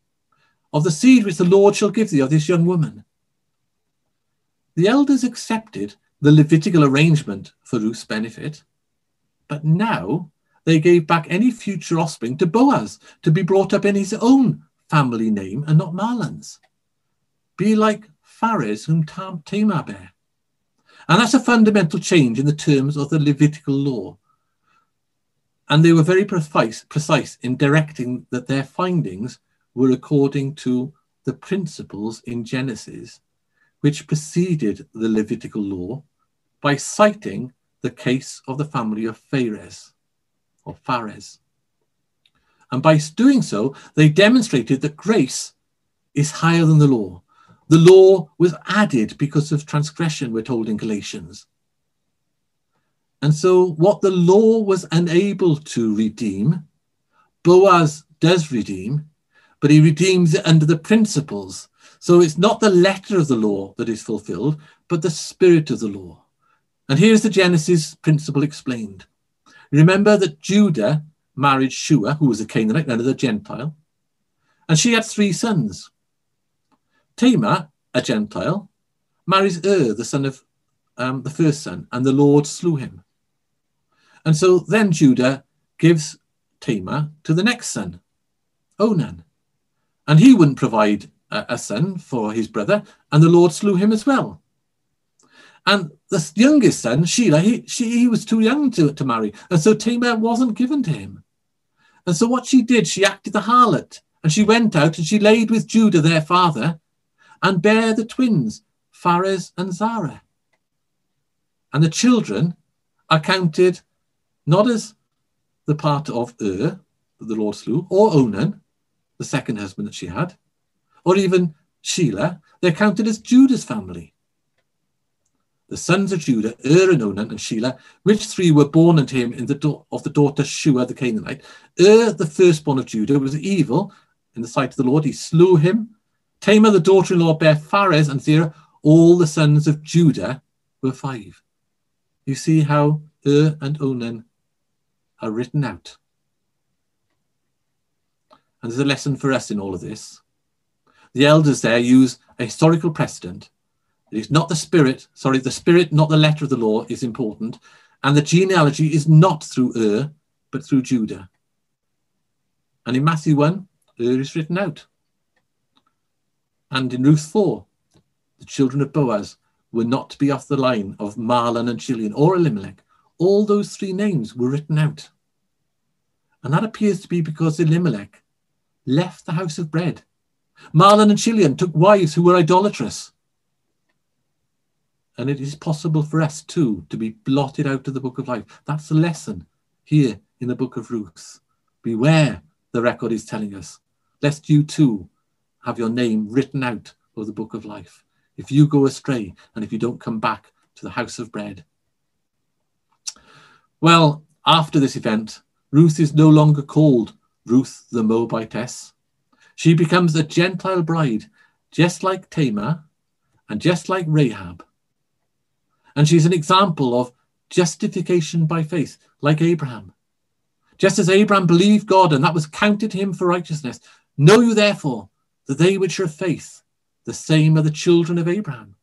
Speaker 1: of the seed which the Lord shall give thee of this young woman. The elders accepted the Levitical arrangement for Ruth's benefit, but now they gave back any future offspring to Boaz to be brought up in his own family name and not Mahlon's. Be like Pharez, whom Tamar bare. And that's a fundamental change in the terms of the Levitical law. And they were very precise, precise in directing that their findings were according to the principles in Genesis which preceded the Levitical law by citing the case of the family of Pharez or Phares. And by doing so, they demonstrated that grace is higher than the law. The law was added because of transgression, we're told in Galatians. And so, what the law was unable to redeem, Boaz does redeem, but he redeems it under the principles so it's not the letter of the law that is fulfilled, but the spirit of the law. And here's the Genesis principle explained. Remember that Judah married Shua, who was a Canaanite, another Gentile, And she had three sons. Tamar, a Gentile, marries Ur, the son of um, the first son, and the Lord slew him. And so then Judah gives Tamar to the next son, Onan. And he wouldn't provide a, a son for his brother, and the Lord slew him as well. And the youngest son, Shelah, he, she, he was too young to, to marry. And so Tamar wasn't given to him. And so what she did, she acted the harlot. And she went out and she laid with Judah, their father, and bare the twins, Pharez and Zara. And the children are counted not as the part of Ur that the Lord slew, or Onan, the second husband that she had, or even Shelah, They're counted as Judah's family the sons of Judah, Ur and Onan and Shelah, which three were born unto him in the do- of the daughter Shua the Canaanite. Ur, the firstborn of Judah, was evil in the sight of the Lord. He slew him. Tamar, the daughter-in-law, bare Pharez and Zerah. All the sons of Judah were five. You see how Ur and Onan are written out. And there's a lesson for us in all of this. The elders there use a historical precedent it is not the spirit, sorry, the spirit, not the letter of the law is important. And the genealogy is not through Ur, but through Judah. And in Matthew 1, Ur is written out. And in Ruth 4, the children of Boaz were not to be off the line of Mahlon and Chilion or Elimelech. All those three names were written out. And that appears to be because Elimelech left the house of bread. Mahlon and Chilion took wives who were idolatrous. And it is possible for us too to be blotted out of the book of life. That's the lesson here in the book of Ruth. Beware, the record is telling us, lest you too have your name written out of the book of life. If you go astray and if you don't come back to the house of bread. Well, after this event, Ruth is no longer called Ruth the Moabitess. She becomes a Gentile bride, just like Tamar and just like Rahab. And she's an example of justification by faith, like Abraham. Just as Abraham believed God and that was counted him for righteousness, know you therefore that they which are of faith, the same are the children of Abraham.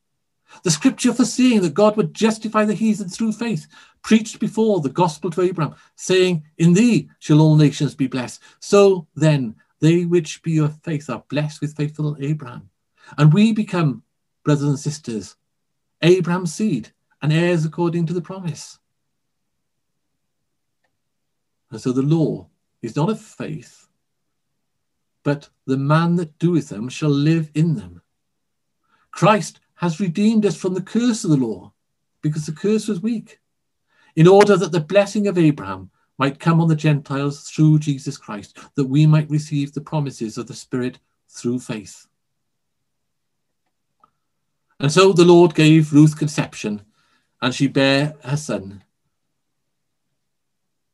Speaker 1: The scripture foreseeing that God would justify the heathen through faith, preached before the gospel to Abraham, saying, In thee shall all nations be blessed. So then, they which be of faith are blessed with faithful Abraham. And we become, brothers and sisters, Abraham's seed, and heirs according to the promise. And so the law is not of faith, but the man that doeth them shall live in them. Christ has redeemed us from the curse of the law, because the curse was weak, in order that the blessing of Abraham might come on the Gentiles through Jesus Christ, that we might receive the promises of the Spirit through faith. And so the Lord gave Ruth conception and she bare her son.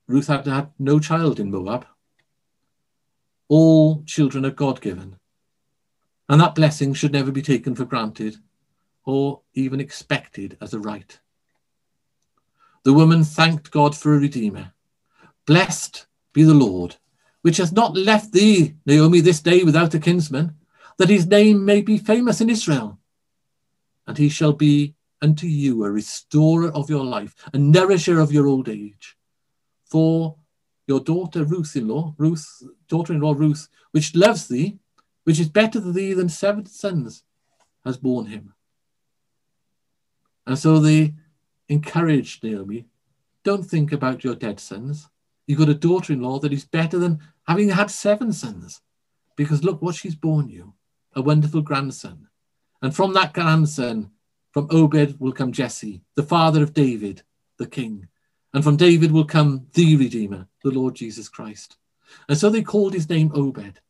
Speaker 1: Ruth had had no child in Moab. All children are God given, and that blessing should never be taken for granted or even expected as a right. The woman thanked God for a redeemer. Blessed be the Lord, which has not left thee, Naomi, this day without a kinsman, that his name may be famous in Israel. And he shall be unto you a restorer of your life, a nourisher of your old age. For your daughter Ruth-in-law, Ruth, daughter-in-law Ruth, which loves thee, which is better to thee than seven sons, has borne him. And so they encouraged Naomi, don't think about your dead sons. You've got a daughter-in-law that is better than having had seven sons. Because look what she's borne you, a wonderful grandson. And from that grandson, from Obed will come Jesse, the father of David, the king. And from David will come the Redeemer, the Lord Jesus Christ. And so they called his name Obed.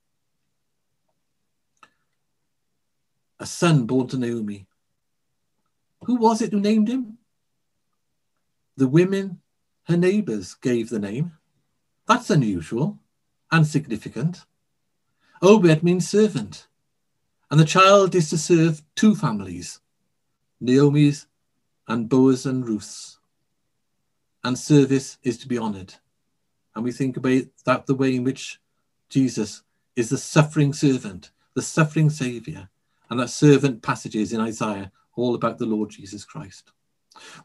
Speaker 1: A son born to Naomi. Who was it who named him? The women, her neighbors, gave the name. That's unusual and significant. Obed means servant, and the child is to serve two families Naomi's and Boaz and Ruth's. And service is to be honored. And we think about that the way in which Jesus is the suffering servant, the suffering saviour, and that servant passages in Isaiah all about the Lord Jesus Christ.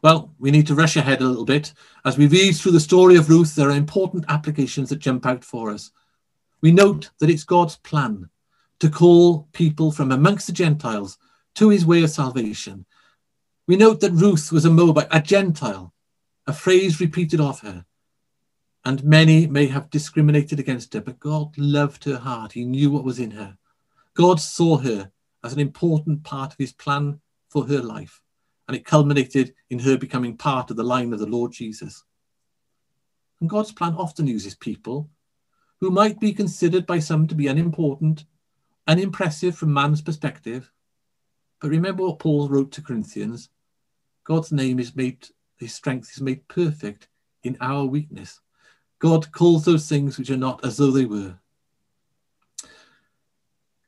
Speaker 1: Well, we need to rush ahead a little bit. As we read through the story of Ruth, there are important applications that jump out for us. We note that it's God's plan to call people from amongst the Gentiles to his way of salvation. We note that Ruth was a Moabite, a Gentile, a phrase repeated of her. And many may have discriminated against her, but God loved her heart. He knew what was in her. God saw her as an important part of his plan for her life. And it culminated in her becoming part of the line of the Lord Jesus. And God's plan often uses people who might be considered by some to be unimportant, unimpressive from man's perspective. But remember what Paul wrote to Corinthians God's name is made, his strength is made perfect in our weakness. God calls those things which are not as though they were.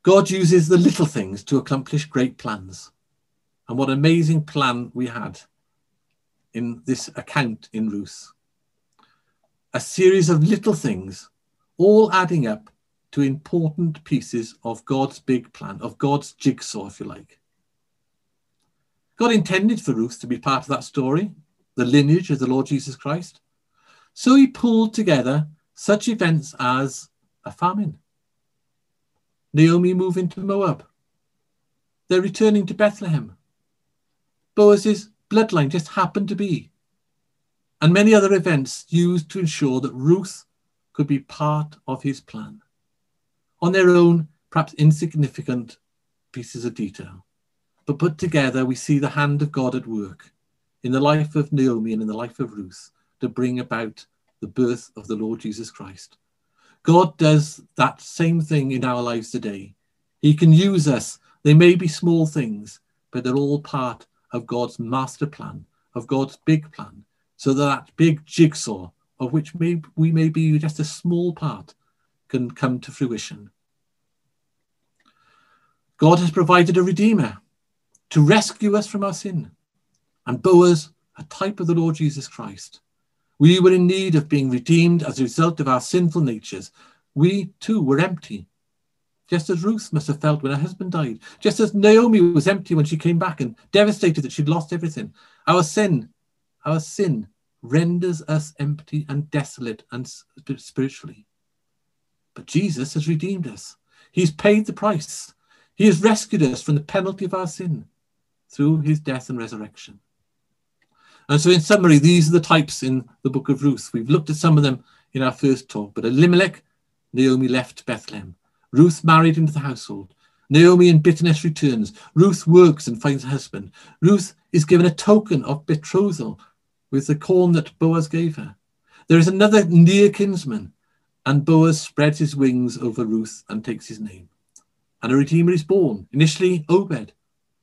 Speaker 1: God uses the little things to accomplish great plans. And what amazing plan we had in this account in Ruth. A series of little things, all adding up to important pieces of God's big plan, of God's jigsaw, if you like. God intended for Ruth to be part of that story, the lineage of the Lord Jesus Christ. So he pulled together such events as a famine. Naomi moving to Moab. They're returning to Bethlehem. Boaz's bloodline just happened to be. And many other events used to ensure that Ruth could be part of his plan on their own, perhaps insignificant pieces of detail. But put together, we see the hand of God at work in the life of Naomi and in the life of Ruth to bring about the birth of the Lord Jesus Christ. God does that same thing in our lives today. He can use us. They may be small things, but they're all part of God's master plan, of God's big plan, so that big jigsaw, of which may, we may be just a small part, can come to fruition. God has provided a Redeemer to rescue us from our sin. And Boaz, a type of the Lord Jesus Christ. We were in need of being redeemed as a result of our sinful natures. We too were empty, just as Ruth must have felt when her husband died, just as Naomi was empty when she came back and devastated that she'd lost everything. Our sin, our sin renders us empty and desolate and spiritually. But Jesus has redeemed us. He's paid the price. He has rescued us from the penalty of our sin through his death and resurrection. And so, in summary, these are the types in the book of Ruth. We've looked at some of them in our first talk. But Elimelech, Naomi left Bethlehem. Ruth married into the household. Naomi in bitterness returns. Ruth works and finds a husband. Ruth is given a token of betrothal with the corn that Boaz gave her. There is another near kinsman, and Boaz spreads his wings over Ruth and takes his name and a redeemer is born, initially Obed,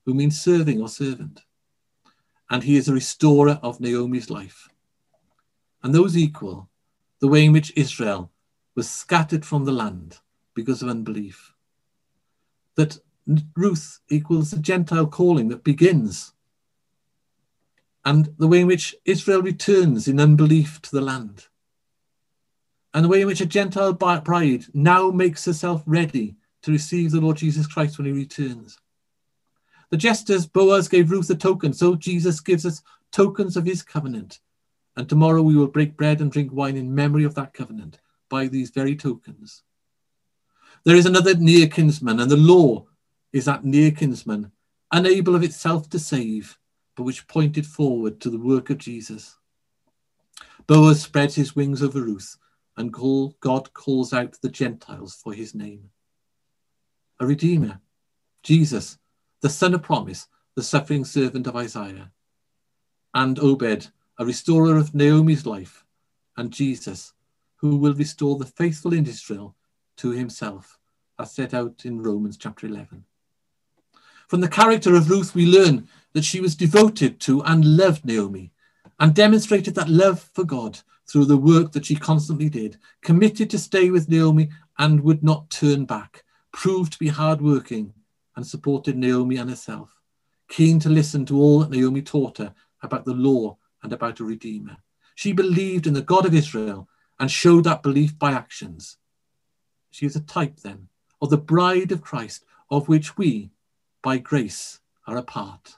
Speaker 1: who means serving or servant. And he is a restorer of Naomi's life. And those equal the way in which Israel was scattered from the land because of unbelief. That Ruth equals the Gentile calling that begins, and the way in which Israel returns in unbelief to the land, and the way in which a Gentile bride now makes herself ready to receive the Lord Jesus Christ when he returns. The jesters, Boaz gave Ruth a token, so Jesus gives us tokens of his covenant. And tomorrow we will break bread and drink wine in memory of that covenant by these very tokens. There is another near kinsman, and the law is that near kinsman, unable of itself to save, but which pointed forward to the work of Jesus. Boaz spreads his wings over Ruth, and God calls out the Gentiles for his name a redeemer, Jesus, the son of promise, the suffering servant of Isaiah, and Obed, a restorer of Naomi's life, and Jesus, who will restore the faithful in Israel to himself, as set out in Romans chapter 11. From the character of Ruth, we learn that she was devoted to and loved Naomi and demonstrated that love for God through the work that she constantly did, committed to stay with Naomi and would not turn back, proved to be hardworking and supported Naomi and herself, keen to listen to all that Naomi taught her about the law and about a redeemer. She believed in the God of Israel and showed that belief by actions. She is a type then of the bride of Christ, of which we, by grace, are a part.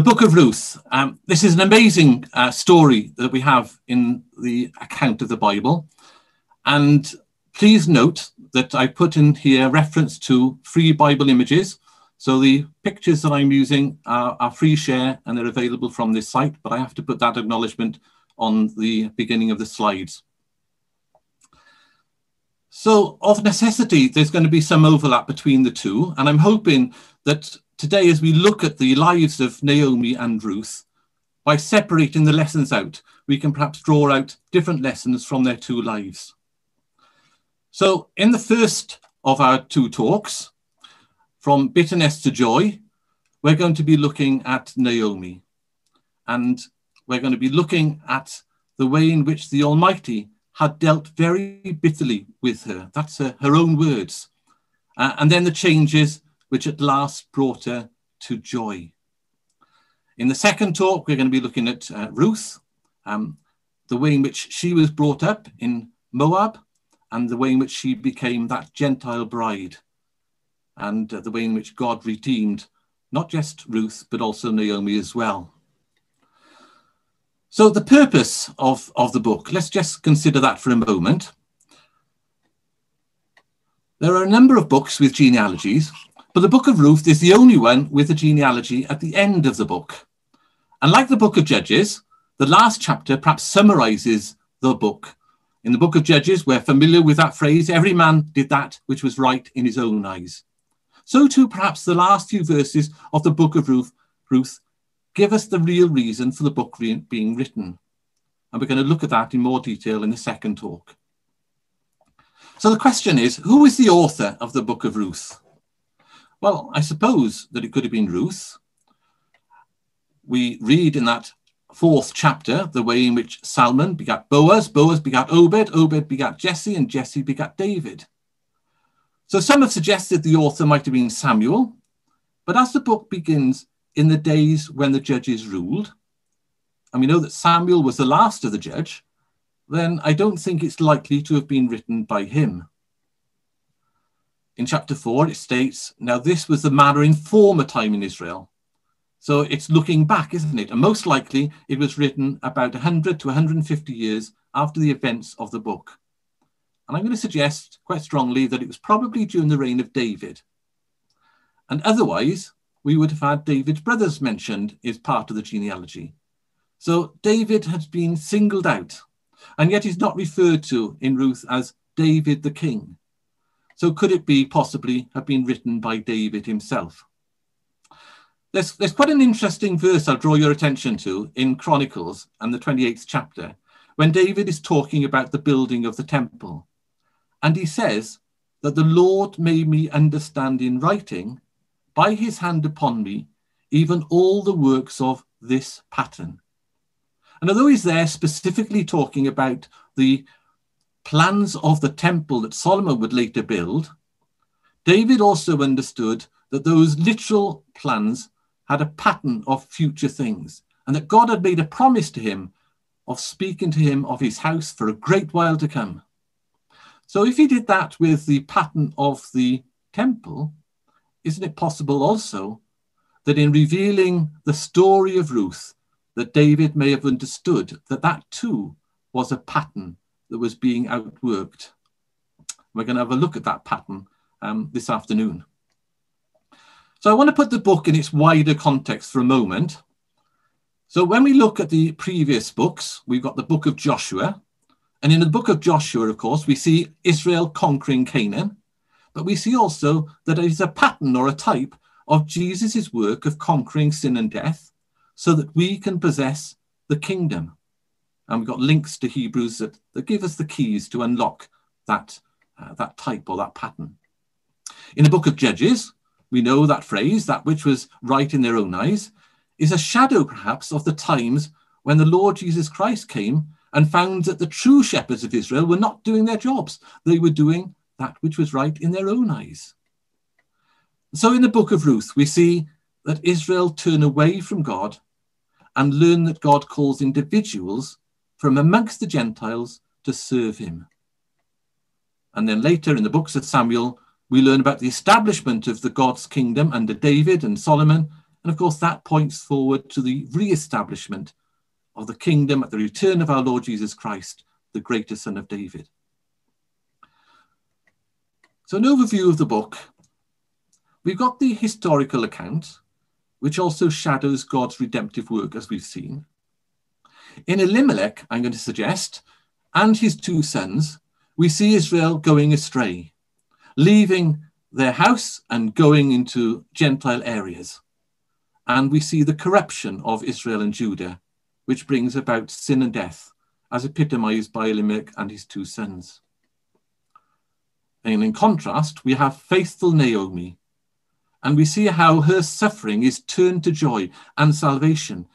Speaker 1: The Book of Ruth. Um, this is an amazing uh, story that we have in the account of the Bible. And please note that I put in here reference to free Bible images. So the pictures that I'm using are, are free share and they're available from this site, but I have to put that acknowledgement on the beginning of the slides. So of necessity, there's going to be some overlap between the two. And I'm hoping that today as we look at the lives of Naomi and Ruth, by separating the lessons out, we can perhaps draw out different lessons from their two lives. So, in the first of our two talks, from bitterness to joy, we're going to be looking at Naomi. And we're going to be looking at the way in which the Almighty had dealt very bitterly with her. That's her, her own words. Uh, and then the changes which at last brought her to joy. In the second talk, we're going to be looking at uh, Ruth, um, the way in which she was brought up in Moab, and the way in which she became that Gentile bride, and uh, the way in which God redeemed not just Ruth, but also Naomi as well. So, the purpose of, of the book, let's just consider that for a moment. There are a number of books with genealogies, but the book of Ruth is the only one with a genealogy at the end of the book. And like the book of Judges, the last chapter perhaps summarizes the book. In the book of Judges, we're familiar with that phrase every man did that which was right in his own eyes. So, too, perhaps the last few verses of the book of Ruth, Ruth give us the real reason for the book being written. And we're going to look at that in more detail in the second talk. So, the question is who is the author of the book of Ruth? Well, I suppose that it could have been Ruth. We read in that fourth chapter the way in which Salmon begat Boaz, Boaz begat Obed, Obed begat Jesse, and Jesse begat David. So some have suggested the author might have been Samuel, but as the book begins in the days when the judges ruled, and we know that Samuel was the last of the judge, then I don't think it's likely to have been written by him. In chapter 4, it states, Now this was the manner in former time in Israel. So it's looking back, isn't it? And most likely it was written about 100 to 150 years after the events of the book. And I'm going to suggest quite strongly that it was probably during the reign of David. And otherwise, we would have had David's brothers mentioned as part of the genealogy. So David has been singled out, and yet he's not referred to in Ruth as David the king. So could it be possibly have been written by David himself? There's, there's quite an interesting verse I'll draw your attention to in Chronicles and the 28th chapter, when David is talking about the building of the temple. And he says that the Lord made me understand in writing, by his hand upon me, even all the works of this pattern. And although he's there specifically talking about the plans of the temple that Solomon would later build, David also understood that those literal plans had a pattern of future things and that God had made a promise to him of speaking to him of his house for a great while to come. So if he did that with the pattern of the temple, isn't it possible also that in revealing the story of Ruth, that David may have understood that that too was a pattern that was being outworked. We're going to have a look at that pattern um, this afternoon. So I want to put the book in its wider context for a moment. So when we look at the previous books, we've got the book of Joshua. And in the book of Joshua, of course, we see Israel conquering Canaan. But we see also that it is a pattern or a type of Jesus' work of conquering sin and death so that we can possess the kingdom. And we've got links to Hebrews that, that give us the keys to unlock that, uh, that type or that pattern. In the book of Judges, we know that phrase, that which was right in their own eyes, is a shadow perhaps of the times when the Lord Jesus Christ came and found that the true shepherds of Israel were not doing their jobs. They were doing that which was right in their own eyes. So in the book of Ruth, we see that Israel turn away from God and learn that God calls individuals from amongst the Gentiles to serve him. And then later in the books of Samuel, we learn about the establishment of the God's kingdom under David and Solomon. And of course, that points forward to the re establishment of the kingdom at the return of our Lord Jesus Christ, the greater son of David. So, an overview of the book. We've got the historical account, which also shadows God's redemptive work, as we've seen. In Elimelech, I'm going to suggest, and his two sons, we see Israel going astray, leaving their house and going into Gentile areas. And we see the corruption of Israel and Judah which brings about sin and death, as epitomized by Elimelech and his two sons. And in contrast, we have faithful Naomi, and we see how her suffering is turned to joy and salvation.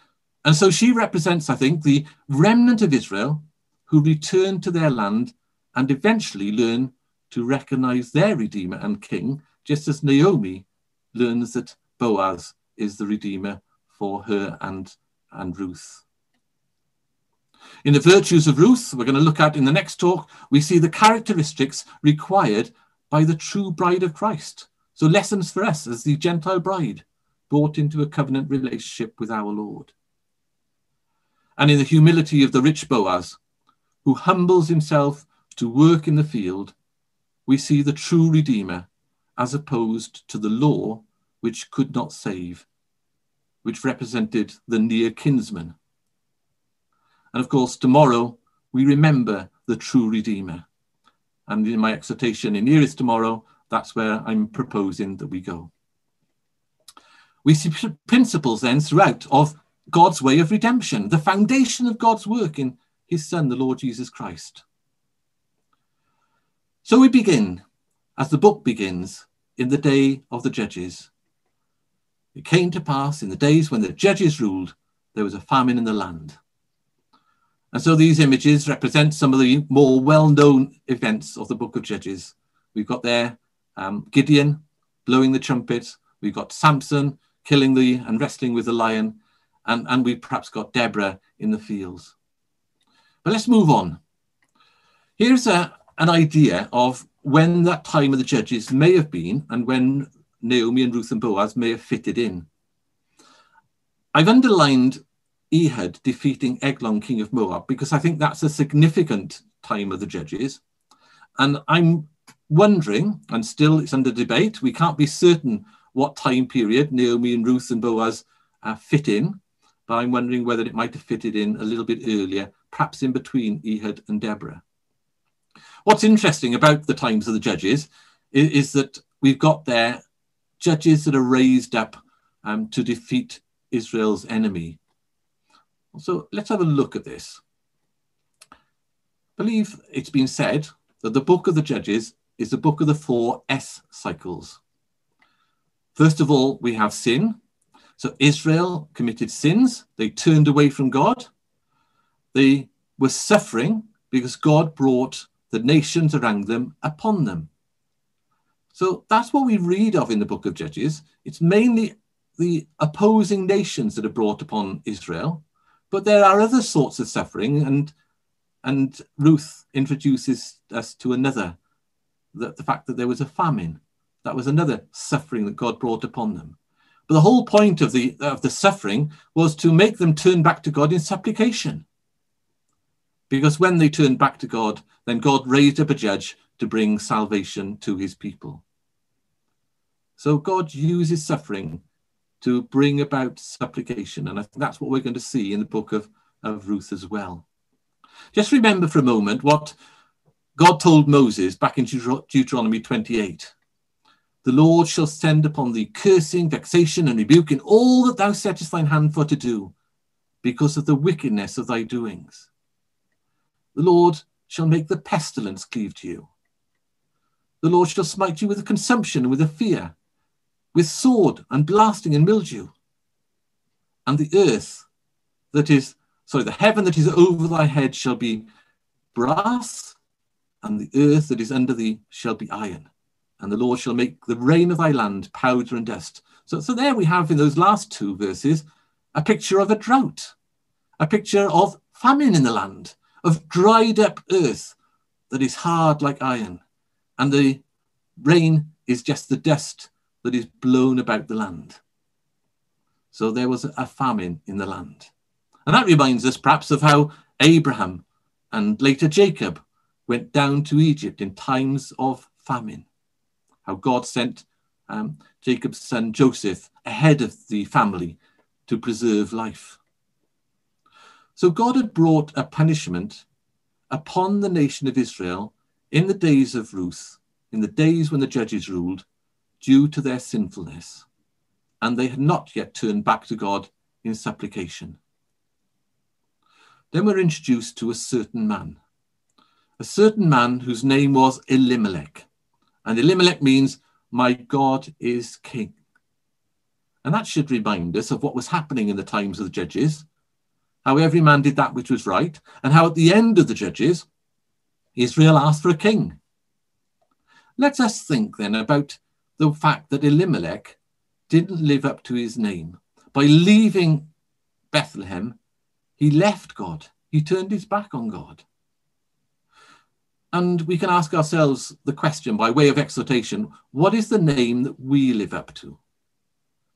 Speaker 1: And so she represents, I think, the remnant of Israel who return to their land and eventually learn to recognize their Redeemer and King, just as Naomi learns that Boaz is the Redeemer for her and, and Ruth. In the virtues of Ruth, we're going to look at in the next talk, we see the characteristics required by the true bride of Christ. So, lessons for us as the Gentile bride brought into a covenant relationship with our Lord. And in the humility of the rich Boaz, who humbles himself to work in the field, we see the true Redeemer as opposed to the law which could not save, which represented the near kinsman and of course, tomorrow we remember the true Redeemer. And in my exhortation in Nearest Tomorrow, that's where I'm proposing that we go. We see principles then throughout of God's way of redemption, the foundation of God's work in his Son, the Lord Jesus Christ. So we begin, as the book begins, in the day of the judges. It came to pass in the days when the judges ruled, there was a famine in the land. And so these images represent some of the more well-known events of the book of Judges. We've got there um, Gideon blowing the trumpet. We've got Samson killing the and wrestling with the lion. And, and we've perhaps got Deborah in the fields. But let's move on. Here's a, an idea of when that time of the judges may have been and when Naomi and Ruth and Boaz may have fitted in. I've underlined Ehud defeating Eglon, king of Moab, because I think that's a significant time of the judges. And I'm wondering, and still it's under debate, we can't be certain what time period Naomi and Ruth and Boaz uh, fit in, but I'm wondering whether it might have fitted in a little bit earlier, perhaps in between Ehud and Deborah. What's interesting about the times of the judges is, is that we've got there judges that are raised up um, to defeat Israel's enemy. So let's have a look at this. I believe it's been said that the book of the Judges is the book of the four S cycles. First of all, we have sin. So Israel committed sins. They turned away from God. They were suffering because God brought the nations around them upon them. So that's what we read of in the book of Judges. It's mainly the opposing nations that are brought upon Israel. But there are other sorts of suffering, and and Ruth introduces us to another, the, the fact that there was a famine. That was another suffering that God brought upon them. But the whole point of the of the suffering was to make them turn back to God in supplication. Because when they turned back to God, then God raised up a judge to bring salvation to his people. So God uses suffering to bring about supplication. And I think that's what we're going to see in the book of, of Ruth as well. Just remember for a moment what God told Moses back in Deuteronomy 28. The Lord shall send upon thee cursing, vexation, and rebuke in all that thou settest thine hand for to do, because of the wickedness of thy doings. The Lord shall make the pestilence cleave to you, The Lord shall smite you with a consumption and with a fear, with sword and blasting and mildew. And the earth that is, sorry, the heaven that is over thy head shall be brass, and the earth that is under thee shall be iron. And the Lord shall make the rain of thy land powder and dust. So, so there we have in those last two verses a picture of a drought, a picture of famine in the land, of dried up earth that is hard like iron. And the rain is just the dust that is blown about the land. So there was a famine in the land. And that reminds us perhaps of how Abraham and later Jacob went down to Egypt in times of famine. How God sent um, Jacob's son Joseph ahead of the family to preserve life. So God had brought a punishment upon the nation of Israel in the days of Ruth, in the days when the judges ruled, due to their sinfulness. And they had not yet turned back to God in supplication. Then we're introduced to a certain man, a certain man whose name was Elimelech. And Elimelech means, My God is king. And that should remind us of what was happening in the times of the judges, how every man did that which was right, and how at the end of the judges, Israel asked for a king. Let us think then about the fact that Elimelech didn't live up to his name. By leaving Bethlehem, he left God. He turned his back on God. And we can ask ourselves the question by way of exhortation what is the name that we live up to?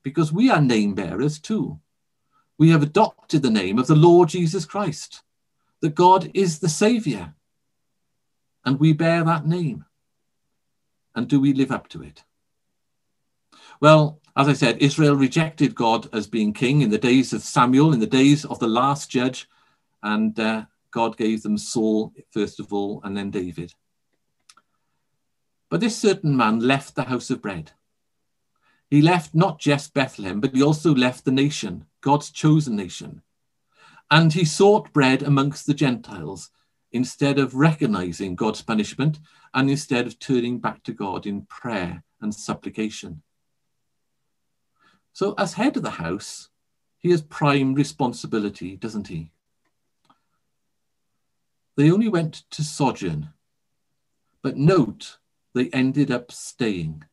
Speaker 1: because we are name bearers too. We have adopted the name of the Lord Jesus Christ, that God is the Saviour, and we bear that name. And do we live up to it? Well, as I said, Israel rejected God as being king in the days of Samuel, in the days of the last judge, and uh, God gave them Saul first of all, and then David. But this certain man left the house of bread he left not just Bethlehem, but he also left the nation, God's chosen nation. And he sought bread amongst the Gentiles instead of recognizing God's punishment and instead of turning back to God in prayer and supplication. So, as head of the house, he has prime responsibility, doesn't he? They only went to sojourn, but note they ended up staying.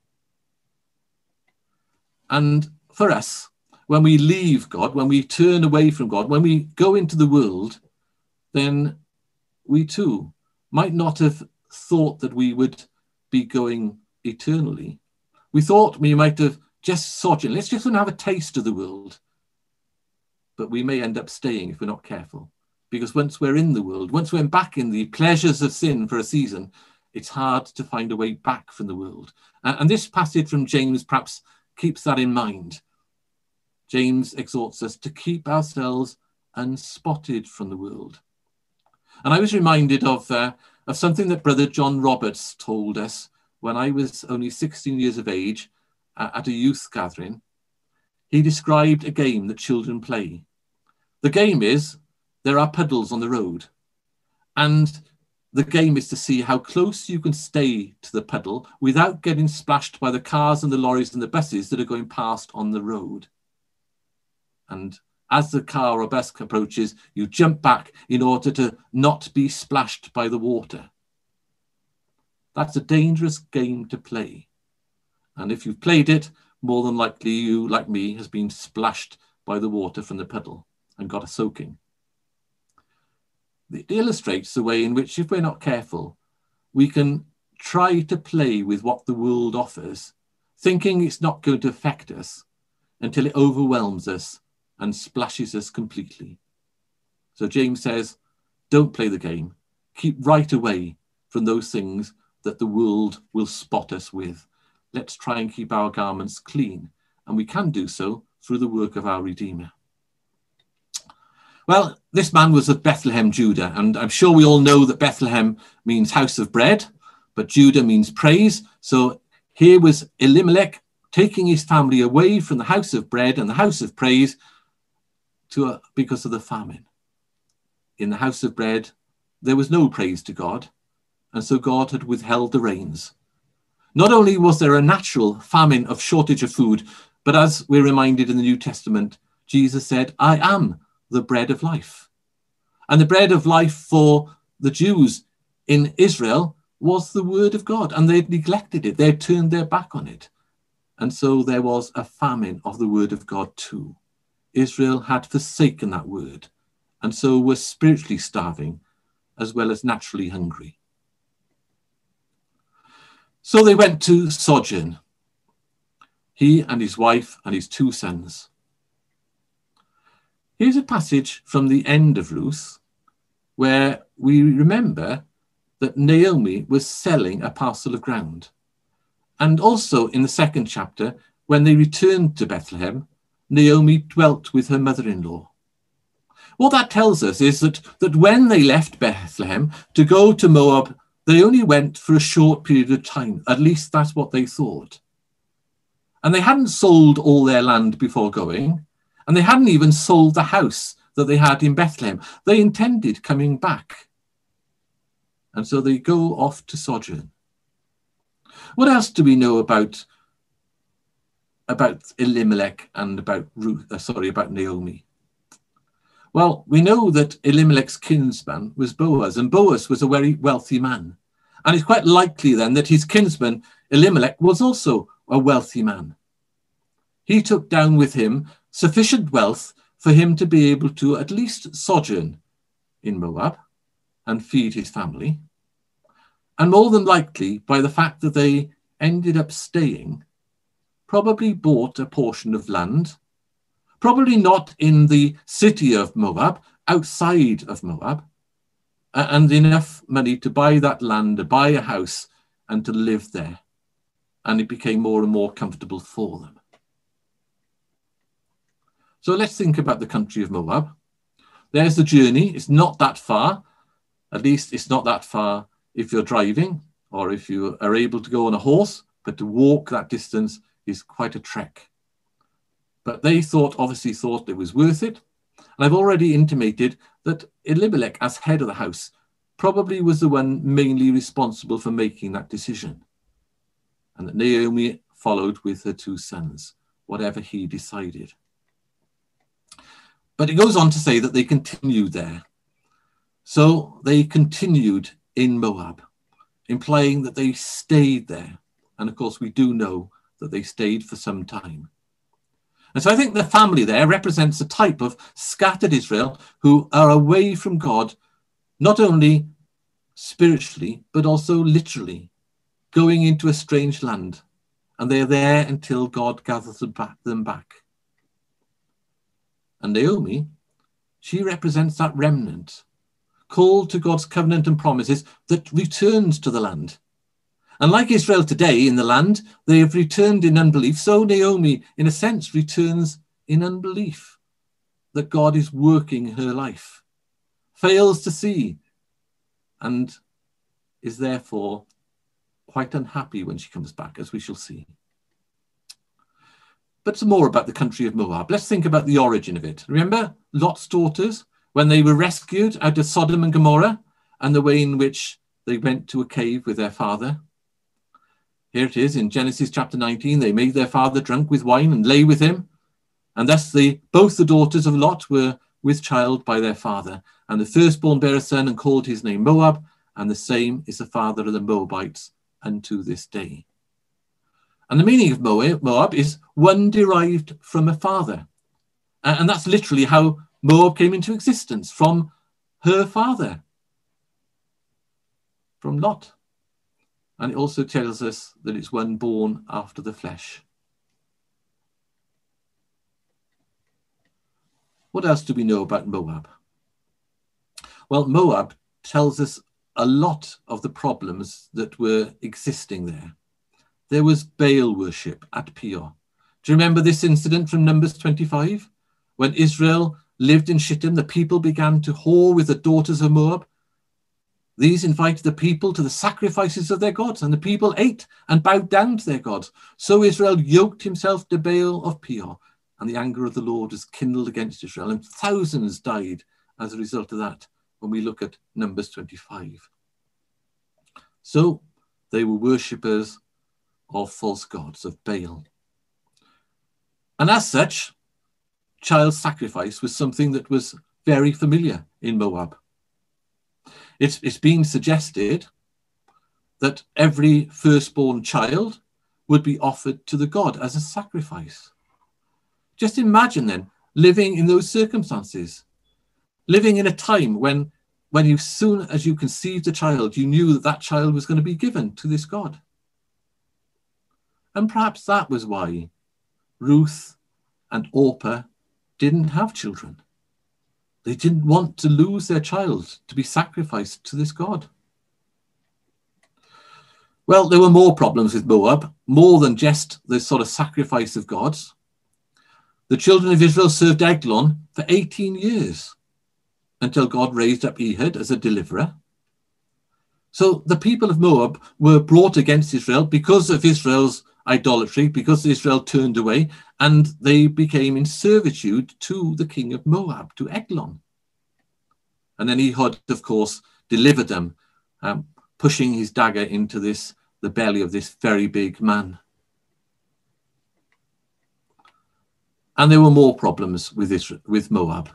Speaker 1: And for us, when we leave God, when we turn away from God, when we go into the world, then we too might not have thought that we would be going eternally. We thought we might have just sojourned. Let's just have a taste of the world. But we may end up staying if we're not careful. Because once we're in the world, once we're back in the pleasures of sin for a season, it's hard to find a way back from the world. And this passage from James perhaps keeps that in mind. James exhorts us to keep ourselves unspotted from the world. And I was reminded of, uh, of something that Brother John Roberts told us when I was only 16 years of age uh, at a youth gathering. He described a game that children play. The game is there are puddles on the road, and the game is to see how close you can stay to the puddle without getting splashed by the cars and the lorries and the buses that are going past on the road. And as the car or bus approaches, you jump back in order to not be splashed by the water. That's a dangerous game to play. And if you've played it, more than likely you, like me, has been splashed by the water from the puddle and got a soaking it illustrates the way in which, if we're not careful, we can try to play with what the world offers, thinking it's not going to affect us until it overwhelms us and splashes us completely. So James says, don't play the game. Keep right away from those things that the world will spot us with. Let's try and keep our garments clean. And we can do so through the work of our Redeemer. Well, this man was of Bethlehem, Judah, and I'm sure we all know that Bethlehem means house of bread, but Judah means praise. So here was Elimelech taking his family away from the house of bread and the house of praise to a, because of the famine. In the house of bread, there was no praise to God, and so God had withheld the rains. Not only was there a natural famine of shortage of food, but as we're reminded in the New Testament, Jesus said, I am the bread of life. And the bread of life for the Jews in Israel was the word of God, and they'd neglected it, they'd turned their back on it. And so there was a famine of the word of God too. Israel had forsaken that word, and so were spiritually starving as well as naturally hungry. So they went to Sojourn, he and his wife and his two sons. Here's a passage from the end of Ruth where we remember that Naomi was selling a parcel of ground. And also in the second chapter, when they returned to Bethlehem, Naomi dwelt with her mother in law. What that tells us is that, that when they left Bethlehem to go to Moab they only went for a short period of time. At least that's what they thought. And they hadn't sold all their land before going, and they hadn't even sold the house that they had in Bethlehem. They intended coming back. And so they go off to sojourn. What else do we know about, about Elimelech and about Ruth, uh, sorry, about Naomi? Well, we know that Elimelech's kinsman was Boaz, and Boaz was a very wealthy man. And it's quite likely then that his kinsman Elimelech was also a wealthy man. He took down with him sufficient wealth for him to be able to at least sojourn in Moab and feed his family. And more than likely, by the fact that they ended up staying, probably bought a portion of land probably not in the city of Moab, outside of Moab, and enough money to buy that land, to buy a house, and to live there. And it became more and more comfortable for them. So let's think about the country of Moab. There's the journey. It's not that far. At least it's not that far if you're driving or if you are able to go on a horse, but to walk that distance is quite a trek. But they thought, obviously thought it was worth it. And I've already intimated that Elimelech, as head of the house, probably was the one mainly responsible for making that decision. And that Naomi followed with her two sons, whatever he decided. But it goes on to say that they continued there. So they continued in Moab, implying that they stayed there. And of course, we do know that they stayed for some time. And so I think the family there represents a type of scattered Israel who are away from God, not only spiritually, but also literally, going into a strange land. And they are there until God gathers them back. And Naomi, she represents that remnant, called to God's covenant and promises that returns to the land and like Israel today in the land, they have returned in unbelief. So Naomi, in a sense, returns in unbelief that God is working her life, fails to see, and is therefore quite unhappy when she comes back, as we shall see. But some more about the country of Moab. Let's think about the origin of it. Remember Lot's daughters, when they were rescued out of Sodom and Gomorrah, and the way in which they went to a cave with their father? Here it is in Genesis chapter 19. They made their father drunk with wine and lay with him. And thus the, both the daughters of Lot were with child by their father. And the firstborn bare a son and called his name Moab. And the same is the father of the Moabites unto this day. And the meaning of Moab is one derived from a father. And that's literally how Moab came into existence from her father, from Lot. And it also tells us that it's one born after the flesh. What else do we know about Moab? Well, Moab tells us a lot of the problems that were existing there. There was Baal worship at Peor. Do you remember this incident from Numbers 25? When Israel lived in Shittim, the people began to whore with the daughters of Moab these invited the people to the sacrifices of their gods, and the people ate and bowed down to their gods. So Israel yoked himself to Baal of Peor, and the anger of the Lord was kindled against Israel, and thousands died as a result of that when we look at Numbers 25. So they were worshippers of false gods, of Baal. And as such, child sacrifice was something that was very familiar in Moab. It's, it's been suggested that every firstborn child would be offered to the god as a sacrifice. Just imagine then living in those circumstances, living in a time when, when you soon as you conceived a child, you knew that that child was going to be given to this God. And perhaps that was why Ruth and Orpah didn't have children. They didn't want to lose their child to be sacrificed to this God. Well, there were more problems with Moab, more than just the sort of sacrifice of gods. The children of Israel served Eglon for 18 years until God raised up Ehud as a deliverer. So the people of Moab were brought against Israel because of Israel's idolatry, because Israel turned away, and they became in servitude to the king of Moab, to Eglon. And then Ehud, of course, delivered them, um, pushing his dagger into this the belly of this very big man. And there were more problems with, Israel, with Moab.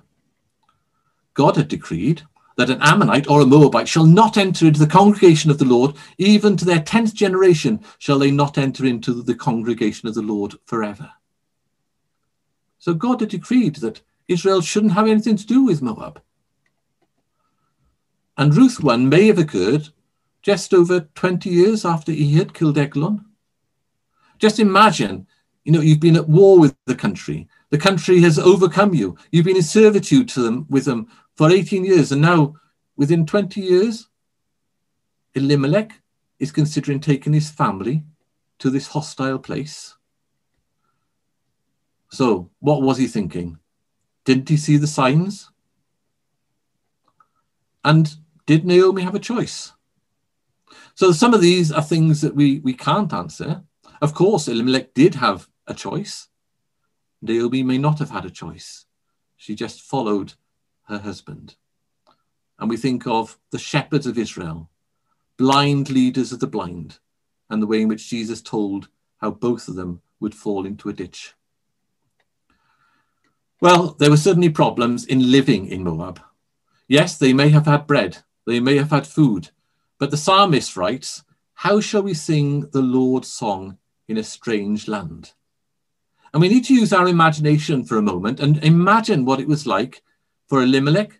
Speaker 1: God had decreed that an Ammonite or a Moabite shall not enter into the congregation of the Lord, even to their tenth generation shall they not enter into the congregation of the Lord forever. So God had decreed that Israel shouldn't have anything to do with Moab. And Ruth 1 may have occurred just over 20 years after he had killed Eglon. Just imagine you know, you've been at war with the country. The country has overcome you. You've been in servitude to them with them for 18 years. And now, within 20 years, Elimelech is considering taking his family to this hostile place. So, what was he thinking? Didn't he see the signs? And did Naomi have a choice? So, some of these are things that we, we can't answer. Of course, Elimelech did have a choice. Naomi may not have had a choice. She just followed her husband. And we think of the shepherds of Israel, blind leaders of the blind, and the way in which Jesus told how both of them would fall into a ditch. Well, there were certainly problems in living in Moab. Yes, they may have had bread, they may have had food, but the psalmist writes, How shall we sing the Lord's song in a strange land? And we need to use our imagination for a moment and imagine what it was like for Elimelech,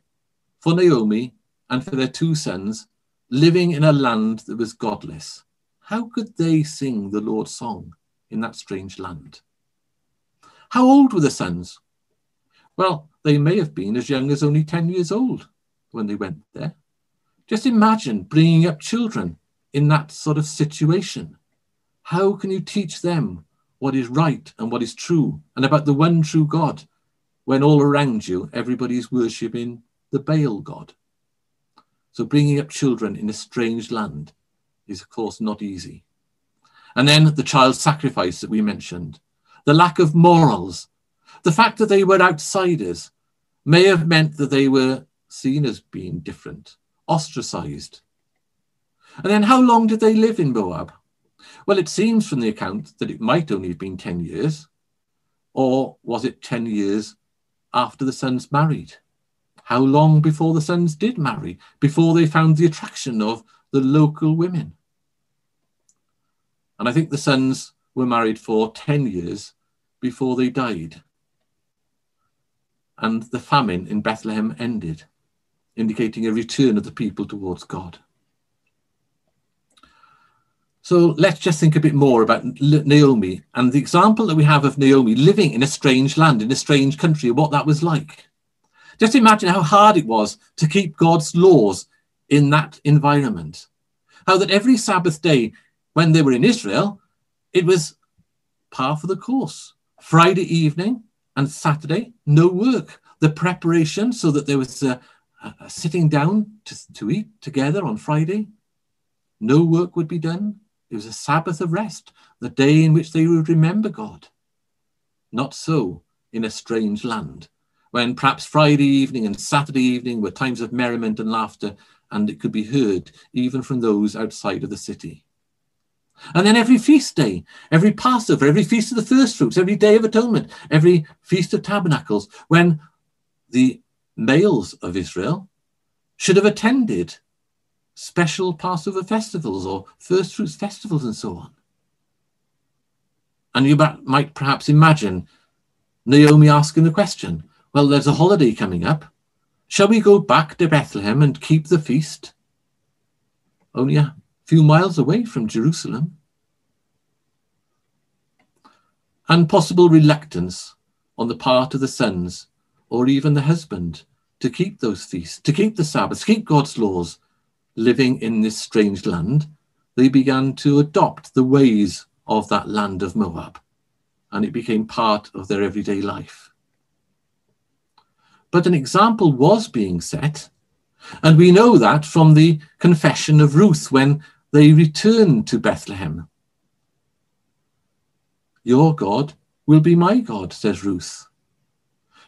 Speaker 1: for Naomi, and for their two sons living in a land that was godless. How could they sing the Lord's song in that strange land? How old were the sons? Well, they may have been as young as only 10 years old when they went there. Just imagine bringing up children in that sort of situation. How can you teach them what is right and what is true, and about the one true God, when all around you everybody is worshipping the Baal God. So bringing up children in a strange land is, of course, not easy. And then the child sacrifice that we mentioned, the lack of morals, the fact that they were outsiders may have meant that they were seen as being different, ostracized. And then how long did they live in Moab? Well, it seems from the account that it might only have been 10 years. Or was it 10 years after the sons married? How long before the sons did marry, before they found the attraction of the local women? And I think the sons were married for 10 years before they died. And the famine in Bethlehem ended, indicating a return of the people towards God. So let's just think a bit more about Naomi and the example that we have of Naomi living in a strange land, in a strange country, what that was like. Just imagine how hard it was to keep God's laws in that environment. How that every Sabbath day, when they were in Israel, it was par for the course. Friday evening and Saturday, no work. The preparation so that there was a, a sitting down to, to eat together on Friday. No work would be done it was a Sabbath of rest, the day in which they would remember God. Not so in a strange land, when perhaps Friday evening and Saturday evening were times of merriment and laughter, and it could be heard even from those outside of the city. And then every feast day, every Passover, every feast of the first fruits, every day of atonement, every feast of tabernacles, when the males of Israel should have attended special Passover festivals or first fruits festivals and so on. And you might perhaps imagine Naomi asking the question well, there's a holiday coming up. Shall we go back to Bethlehem and keep the feast? Only a few miles away from Jerusalem. And possible reluctance on the part of the sons or even the husband to keep those feasts, to keep the Sabbath, keep God's laws, living in this strange land, they began to adopt the ways of that land of Moab, and it became part of their everyday life. But an example was being set, and we know that from the confession of Ruth when they returned to Bethlehem. Your God will be my God, says Ruth.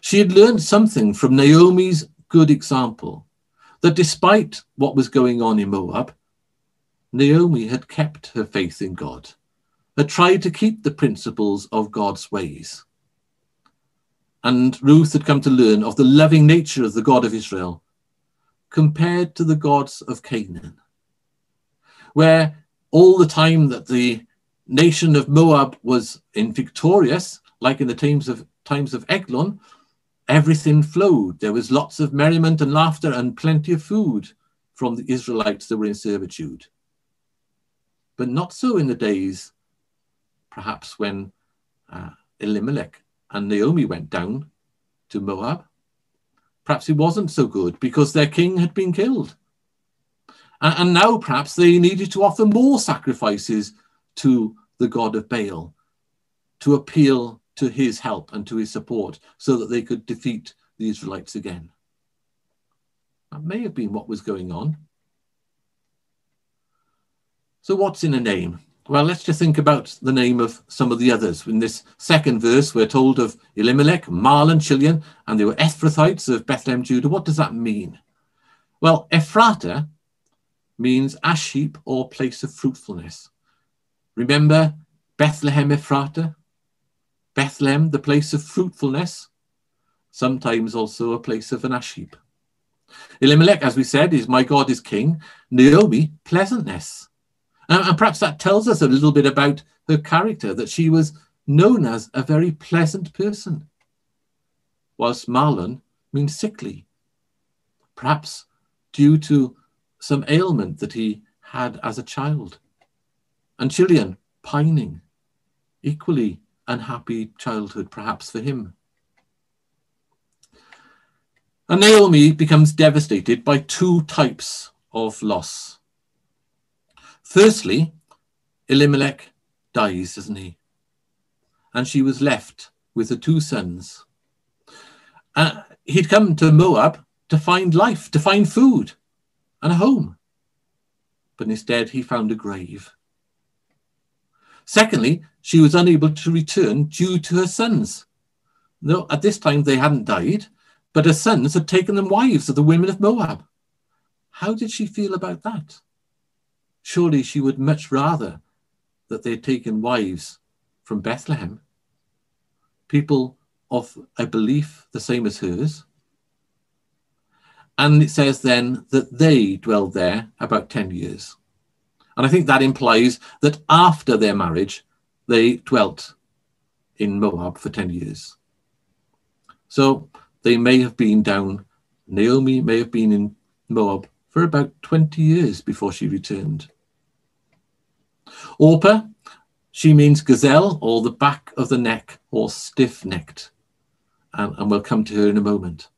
Speaker 1: She had learned something from Naomi's good example that despite what was going on in Moab, Naomi had kept her faith in God, had tried to keep the principles of God's ways. And Ruth had come to learn of the loving nature of the God of Israel compared to the gods of Canaan, where all the time that the nation of Moab was in victorious, like in the times of times of Eglon, everything flowed. There was lots of merriment and laughter and plenty of food from the Israelites that were in servitude. But not so in the days, perhaps, when uh, Elimelech and Naomi went down to Moab. Perhaps it wasn't so good because their king had been killed. And, and now perhaps they needed to offer more sacrifices to the god of Baal to appeal to his help and to his support so that they could defeat the Israelites again. That may have been what was going on. So, what's in a name? Well, let's just think about the name of some of the others. In this second verse, we're told of Elimelech, Mahlon, Chilion, and they were Ephrathites of Bethlehem, Judah. What does that mean? Well, Ephrata means ash heap or place of fruitfulness. Remember Bethlehem Ephrata? Bethlehem, the place of fruitfulness, sometimes also a place of an ash heap. Elimelech, as we said, is my God is king. Naomi, pleasantness. And perhaps that tells us a little bit about her character, that she was known as a very pleasant person, whilst Mahlon means sickly, perhaps due to some ailment that he had as a child. And Chilion, pining, equally unhappy childhood, perhaps for him. And Naomi becomes devastated by two types of loss. Firstly, Elimelech dies, doesn't he? And she was left with the two sons. Uh, he'd come to Moab to find life, to find food and a home. But instead, he found a grave. Secondly, she was unable to return due to her sons. No, at this time they hadn't died, but her sons had taken them wives of the women of Moab. How did she feel about that? Surely she would much rather that they had taken wives from Bethlehem, people of a belief the same as hers. And it says then that they dwelled there about 10 years. And I think that implies that after their marriage, they dwelt in Moab for 10 years. So they may have been down, Naomi may have been in Moab for about 20 years before she returned. Orpah, she means gazelle or the back of the neck or stiff necked. And, and we'll come to her in a moment.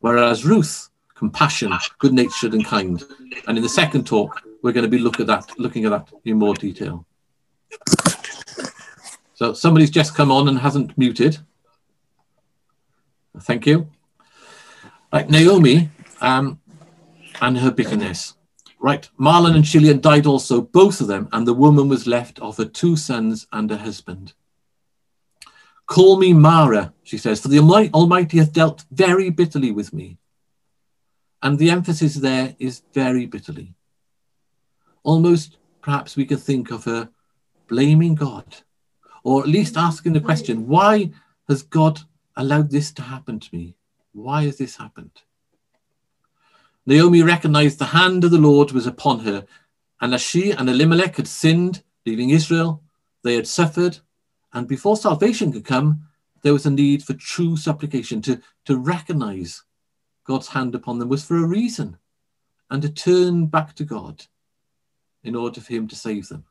Speaker 1: Whereas Ruth, compassionate, good natured, and kind. And in the second talk, we're going to be look at that, looking at that in more detail. So somebody's just come on and hasn't muted. Thank you. Right, Naomi um, and her bitterness. Right, Mahlon and Chilion died also, both of them, and the woman was left of her two sons and a husband. Call me Mara, she says, for the Almighty hath dealt very bitterly with me. And the emphasis there is very bitterly. Almost, perhaps we could think of her blaming God, or at least asking the question, why has God allowed this to happen to me? Why has this happened? Naomi recognized the hand of the Lord was upon her, and as she and Elimelech had sinned, leaving Israel, they had suffered, and before salvation could come, there was a need for true supplication to, to recognize God's hand upon them was for a reason and to turn back to God in order for him to save them.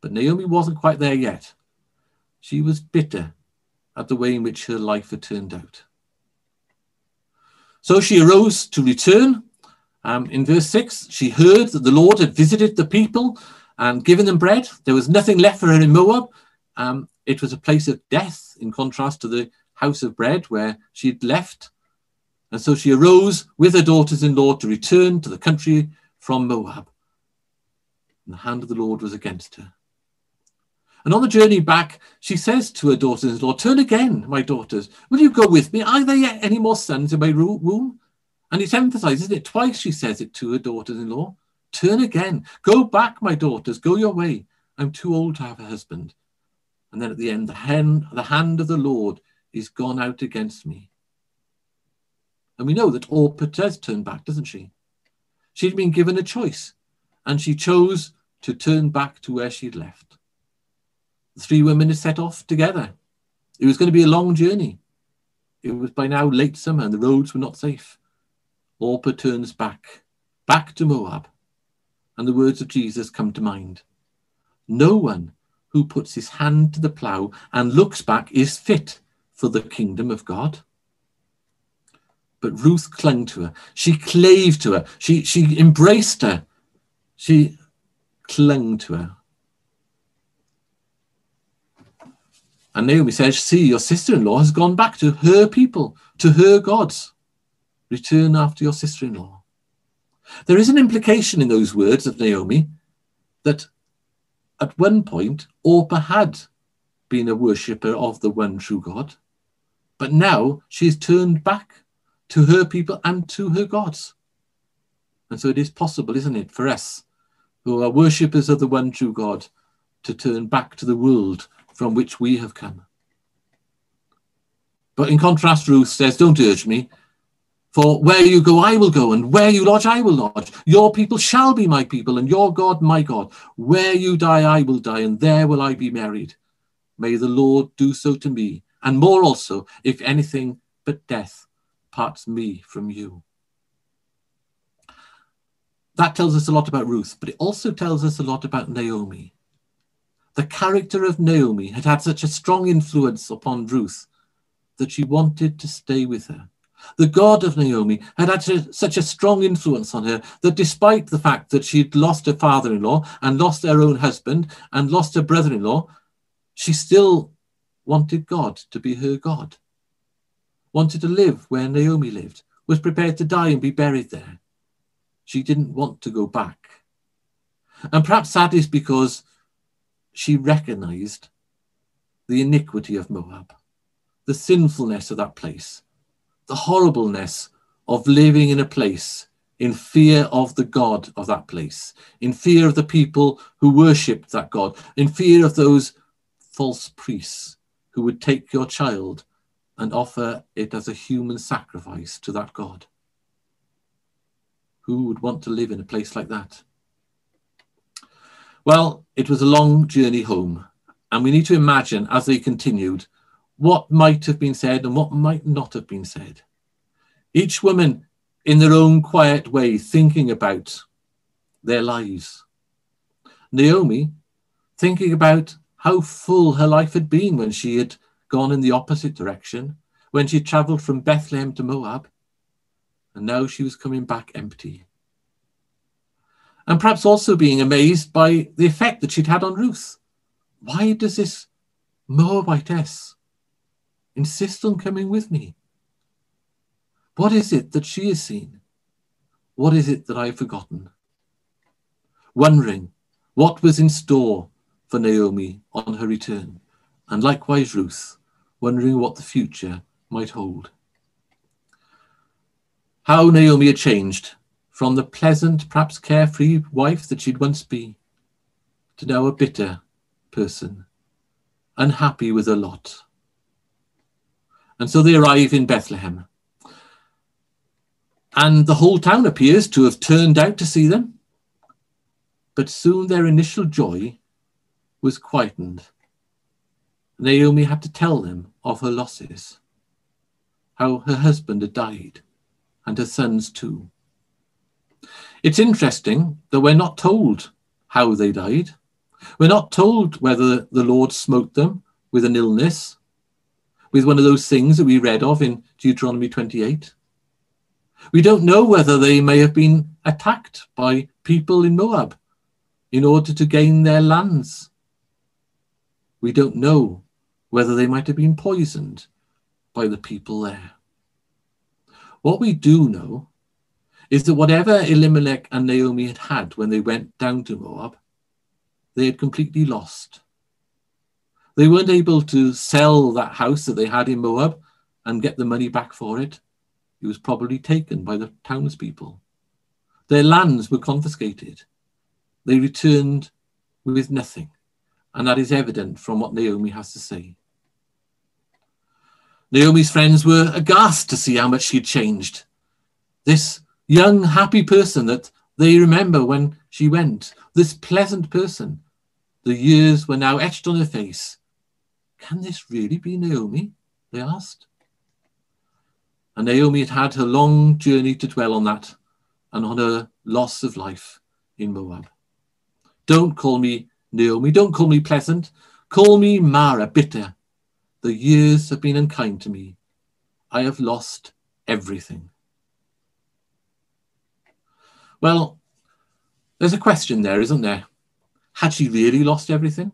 Speaker 1: But Naomi wasn't quite there yet. She was bitter at the way in which her life had turned out. So she arose to return. Um, in verse 6, she heard that the Lord had visited the people and given them bread. There was nothing left for her in Moab. Um, it was a place of death in contrast to the house of bread where she'd left. And so she arose with her daughters in law to return to the country from Moab. And the hand of the Lord was against her. And on the journey back, she says to her daughters in law, Turn again, my daughters. Will you go with me? Are there yet any more sons in my womb? And it emphasizes it twice, she says it to her daughters in law. Turn again. Go back, my daughters. Go your way. I'm too old to have a husband. And then at the end, the hand, the hand of the Lord is gone out against me. And we know that Orpah does turn back, doesn't she? She'd been given a choice, and she chose to turn back to where she'd left. The three women had set off together. It was going to be a long journey. It was by now late summer, and the roads were not safe. Orpah turns back, back to Moab, and the words of Jesus come to mind. No one who puts his hand to the plough and looks back is fit for the kingdom of God. But Ruth clung to her. She clave to her. She, she embraced her. She clung to her. And Naomi says, See, your sister in law has gone back to her people, to her gods. Return after your sister in law. There is an implication in those words of Naomi that at one point Orpah had been a worshipper of the one true God, but now she has turned back to her people and to her gods. And so it is possible, isn't it, for us who are worshippers of the one true God to turn back to the world from which we have come. But in contrast, Ruth says, Don't urge me, for where you go, I will go, and where you lodge, I will lodge. Your people shall be my people, and your God, my God. Where you die, I will die, and there will I be married. May the Lord do so to me, and more also, if anything but death parts me from you. That tells us a lot about Ruth, but it also tells us a lot about Naomi. The character of Naomi had had such a strong influence upon Ruth that she wanted to stay with her. The God of Naomi had had such a strong influence on her that despite the fact that she'd lost her father in law and lost her own husband and lost her brother in law, she still wanted God to be her God wanted to live where Naomi lived, was prepared to die and be buried there. She didn't want to go back. And perhaps that is because she recognized the iniquity of Moab, the sinfulness of that place, the horribleness of living in a place in fear of the God of that place, in fear of the people who worshipped that God, in fear of those false priests who would take your child and offer it as a human sacrifice to that God. Who would want to live in a place like that? Well, it was a long journey home, and we need to imagine as they continued what might have been said and what might not have been said. Each woman in their own quiet way thinking about their lives. Naomi thinking about how full her life had been when she had gone in the opposite direction, when she travelled from Bethlehem to Moab, and now she was coming back empty. And perhaps also being amazed by the effect that she'd had on Ruth. Why does this Moabitess insist on coming with me? What is it that she has seen? What is it that I've forgotten? Wondering what was in store for Naomi on her return, and likewise Ruth wondering what the future might hold. How Naomi had changed from the pleasant, perhaps carefree wife that she'd once been to now a bitter person, unhappy with a lot. And so they arrive in Bethlehem. And the whole town appears to have turned out to see them. But soon their initial joy was quietened. Naomi had to tell them of her losses, how her husband had died, and her sons too. It's interesting that we're not told how they died. We're not told whether the Lord smote them with an illness, with one of those things that we read of in Deuteronomy 28. We don't know whether they may have been attacked by people in Moab in order to gain their lands. We don't know whether they might have been poisoned by the people there. What we do know is that whatever Elimelech and Naomi had had when they went down to Moab, they had completely lost. They weren't able to sell that house that they had in Moab and get the money back for it. It was probably taken by the townspeople. Their lands were confiscated. They returned with nothing. And that is evident from what Naomi has to say. Naomi's friends were aghast to see how much she had changed. This young, happy person that they remember when she went, this pleasant person, the years were now etched on her face. Can this really be Naomi? They asked. And Naomi had had her long journey to dwell on that and on her loss of life in Moab. Don't call me Naomi, don't call me pleasant. Call me Mara, bitter. The years have been unkind to me. I have lost everything. Well, there's a question there, isn't there? Had she really lost everything?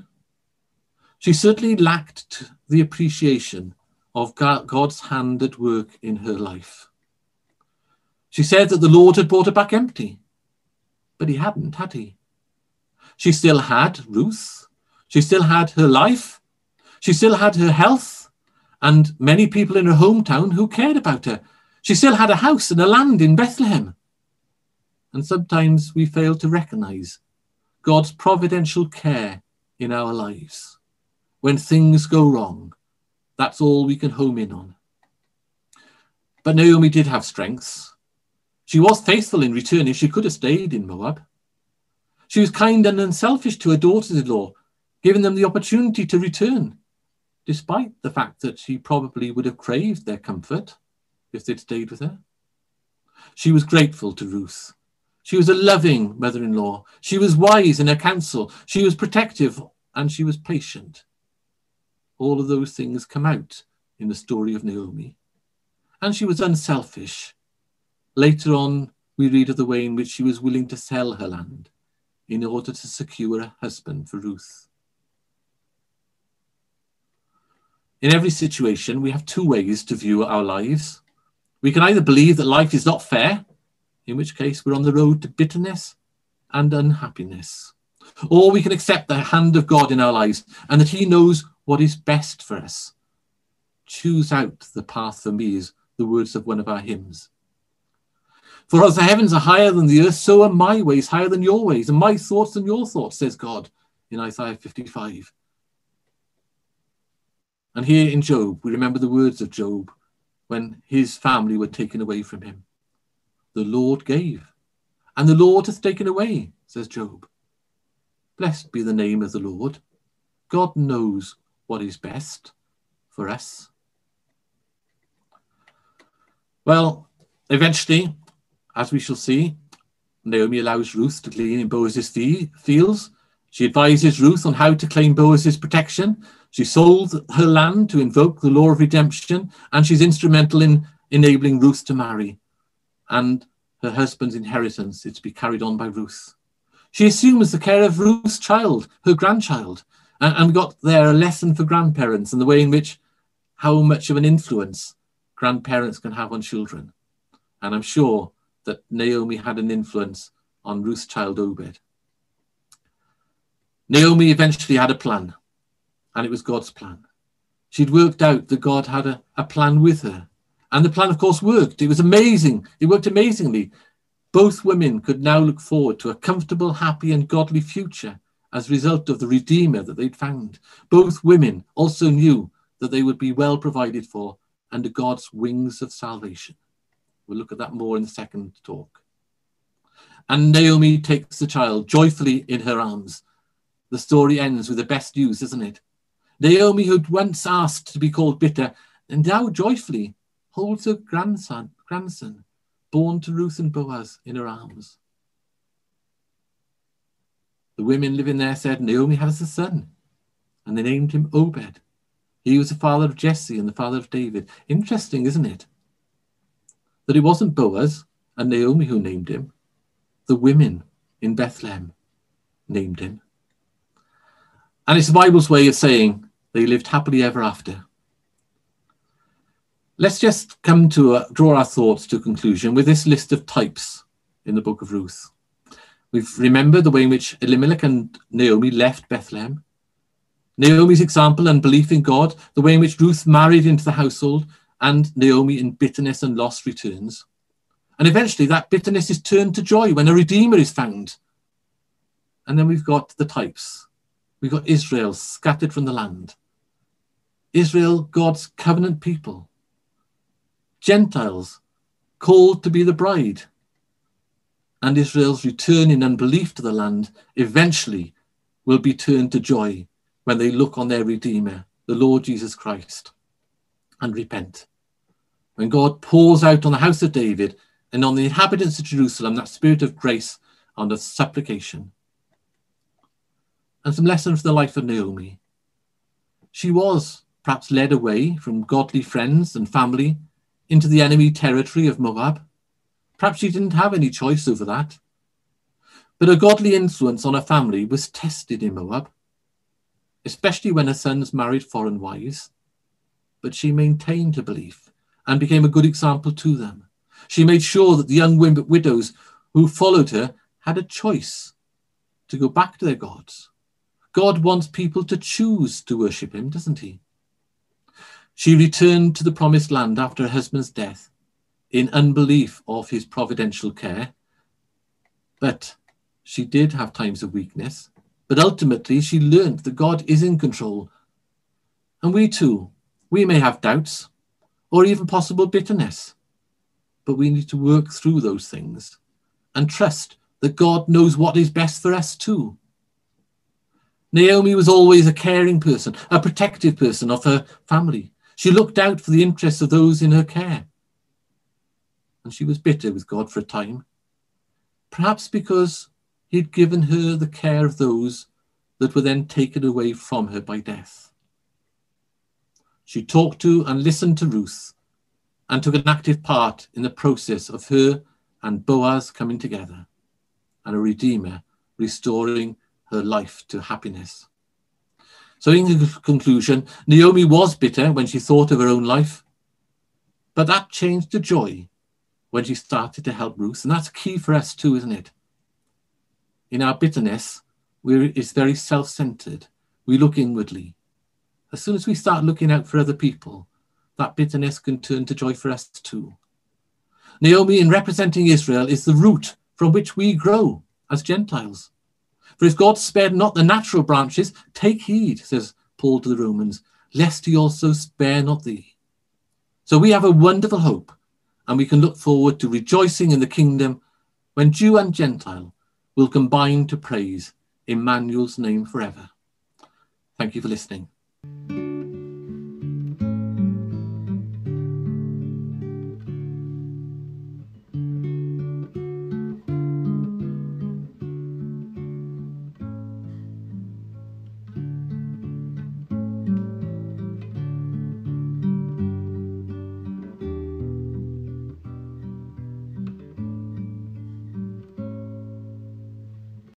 Speaker 1: She certainly lacked the appreciation of God's hand at work in her life. She said that the Lord had brought her back empty, but he hadn't, had he? She still had Ruth. She still had her life. She still had her health and many people in her hometown who cared about her. She still had a house and a land in Bethlehem. And sometimes we fail to recognize God's providential care in our lives. When things go wrong, that's all we can home in on. But Naomi did have strengths. She was faithful in returning. She could have stayed in Moab. She was kind and unselfish to her daughters in law, giving them the opportunity to return, despite the fact that she probably would have craved their comfort if they'd stayed with her. She was grateful to Ruth. She was a loving mother in law. She was wise in her counsel. She was protective and she was patient. All of those things come out in the story of Naomi. And she was unselfish. Later on, we read of the way in which she was willing to sell her land in order to secure a husband for Ruth. In every situation, we have two ways to view our lives. We can either believe that life is not fair, in which case we're on the road to bitterness and unhappiness, or we can accept the hand of God in our lives and that He knows what is best for us. Choose out the path for me, is the words of one of our hymns. For as the heavens are higher than the earth, so are my ways higher than your ways, and my thoughts than your thoughts, says God in Isaiah 55. And here in Job, we remember the words of Job when his family were taken away from him. The Lord gave, and the Lord hath taken away, says Job. Blessed be the name of the Lord. God knows what is best for us. Well, eventually, as we shall see, Naomi allows Ruth to glean in Boaz's fields. She advises Ruth on how to claim Boaz's protection. She sold her land to invoke the law of redemption, and she's instrumental in enabling Ruth to marry and her husband's inheritance is to be carried on by Ruth. She assumes the care of Ruth's child, her grandchild, and, and got there a lesson for grandparents and the way in which how much of an influence grandparents can have on children. And I'm sure that Naomi had an influence on Ruth's child Obed. Naomi eventually had a plan, and it was God's plan. She'd worked out that God had a, a plan with her. And the plan, of course, worked. It was amazing. It worked amazingly. Both women could now look forward to a comfortable, happy, and godly future as a result of the Redeemer that they'd found. Both women also knew that they would be well provided for under God's wings of salvation. We'll look at that more in the second talk. And Naomi takes the child joyfully in her arms. The story ends with the best news, isn't it? Naomi, who'd once asked to be called bitter, and now joyfully holds her grandson, grandson, born to Ruth and Boaz, in her arms. The women living there said, Naomi has a son, and they named him Obed. He was the father of Jesse and the father of David. Interesting, isn't it? That it wasn't Boaz and Naomi who named him, the women in Bethlehem named him. And it's the Bible's way of saying they lived happily ever after. Let's just come to uh, draw our thoughts to conclusion with this list of types in the book of Ruth. We've remembered the way in which Elimelech and Naomi left Bethlehem. Naomi's example and belief in God, the way in which Ruth married into the household, and Naomi in bitterness and loss returns. And eventually that bitterness is turned to joy when a redeemer is found. And then we've got the types. We've got Israel scattered from the land. Israel, God's covenant people. Gentiles called to be the bride. And Israel's return in unbelief to the land eventually will be turned to joy when they look on their Redeemer, the Lord Jesus Christ, and repent. When God pours out on the house of David and on the inhabitants of Jerusalem that spirit of grace and of supplication. And some lessons from the life of Naomi. She was perhaps led away from godly friends and family into the enemy territory of Moab. Perhaps she didn't have any choice over that. But her godly influence on her family was tested in Moab especially when her sons married foreign wives. But she maintained her belief and became a good example to them. She made sure that the young widows who followed her had a choice to go back to their gods. God wants people to choose to worship him, doesn't he? She returned to the promised land after her husband's death in unbelief of his providential care. But she did have times of weakness. But ultimately, she learned that God is in control. And we too, we may have doubts or even possible bitterness, but we need to work through those things and trust that God knows what is best for us too. Naomi was always a caring person, a protective person of her family. She looked out for the interests of those in her care. And she was bitter with God for a time, perhaps because he had given her the care of those that were then taken away from her by death. She talked to and listened to Ruth and took an active part in the process of her and Boaz coming together and a Redeemer restoring her life to happiness. So, in conclusion, Naomi was bitter when she thought of her own life, but that changed to joy when she started to help Ruth. And that's key for us too, isn't it? in our bitterness, we're, it's very self centered. We look inwardly. As soon as we start looking out for other people, that bitterness can turn to joy for us too. Naomi, in representing Israel, is the root from which we grow as Gentiles. For if God spared not the natural branches, take heed, says Paul to the Romans, lest he also spare not thee. So we have a wonderful hope, and we can look forward to rejoicing in the kingdom when Jew and Gentile will combine to praise Emmanuel's name forever. Thank you for listening. Música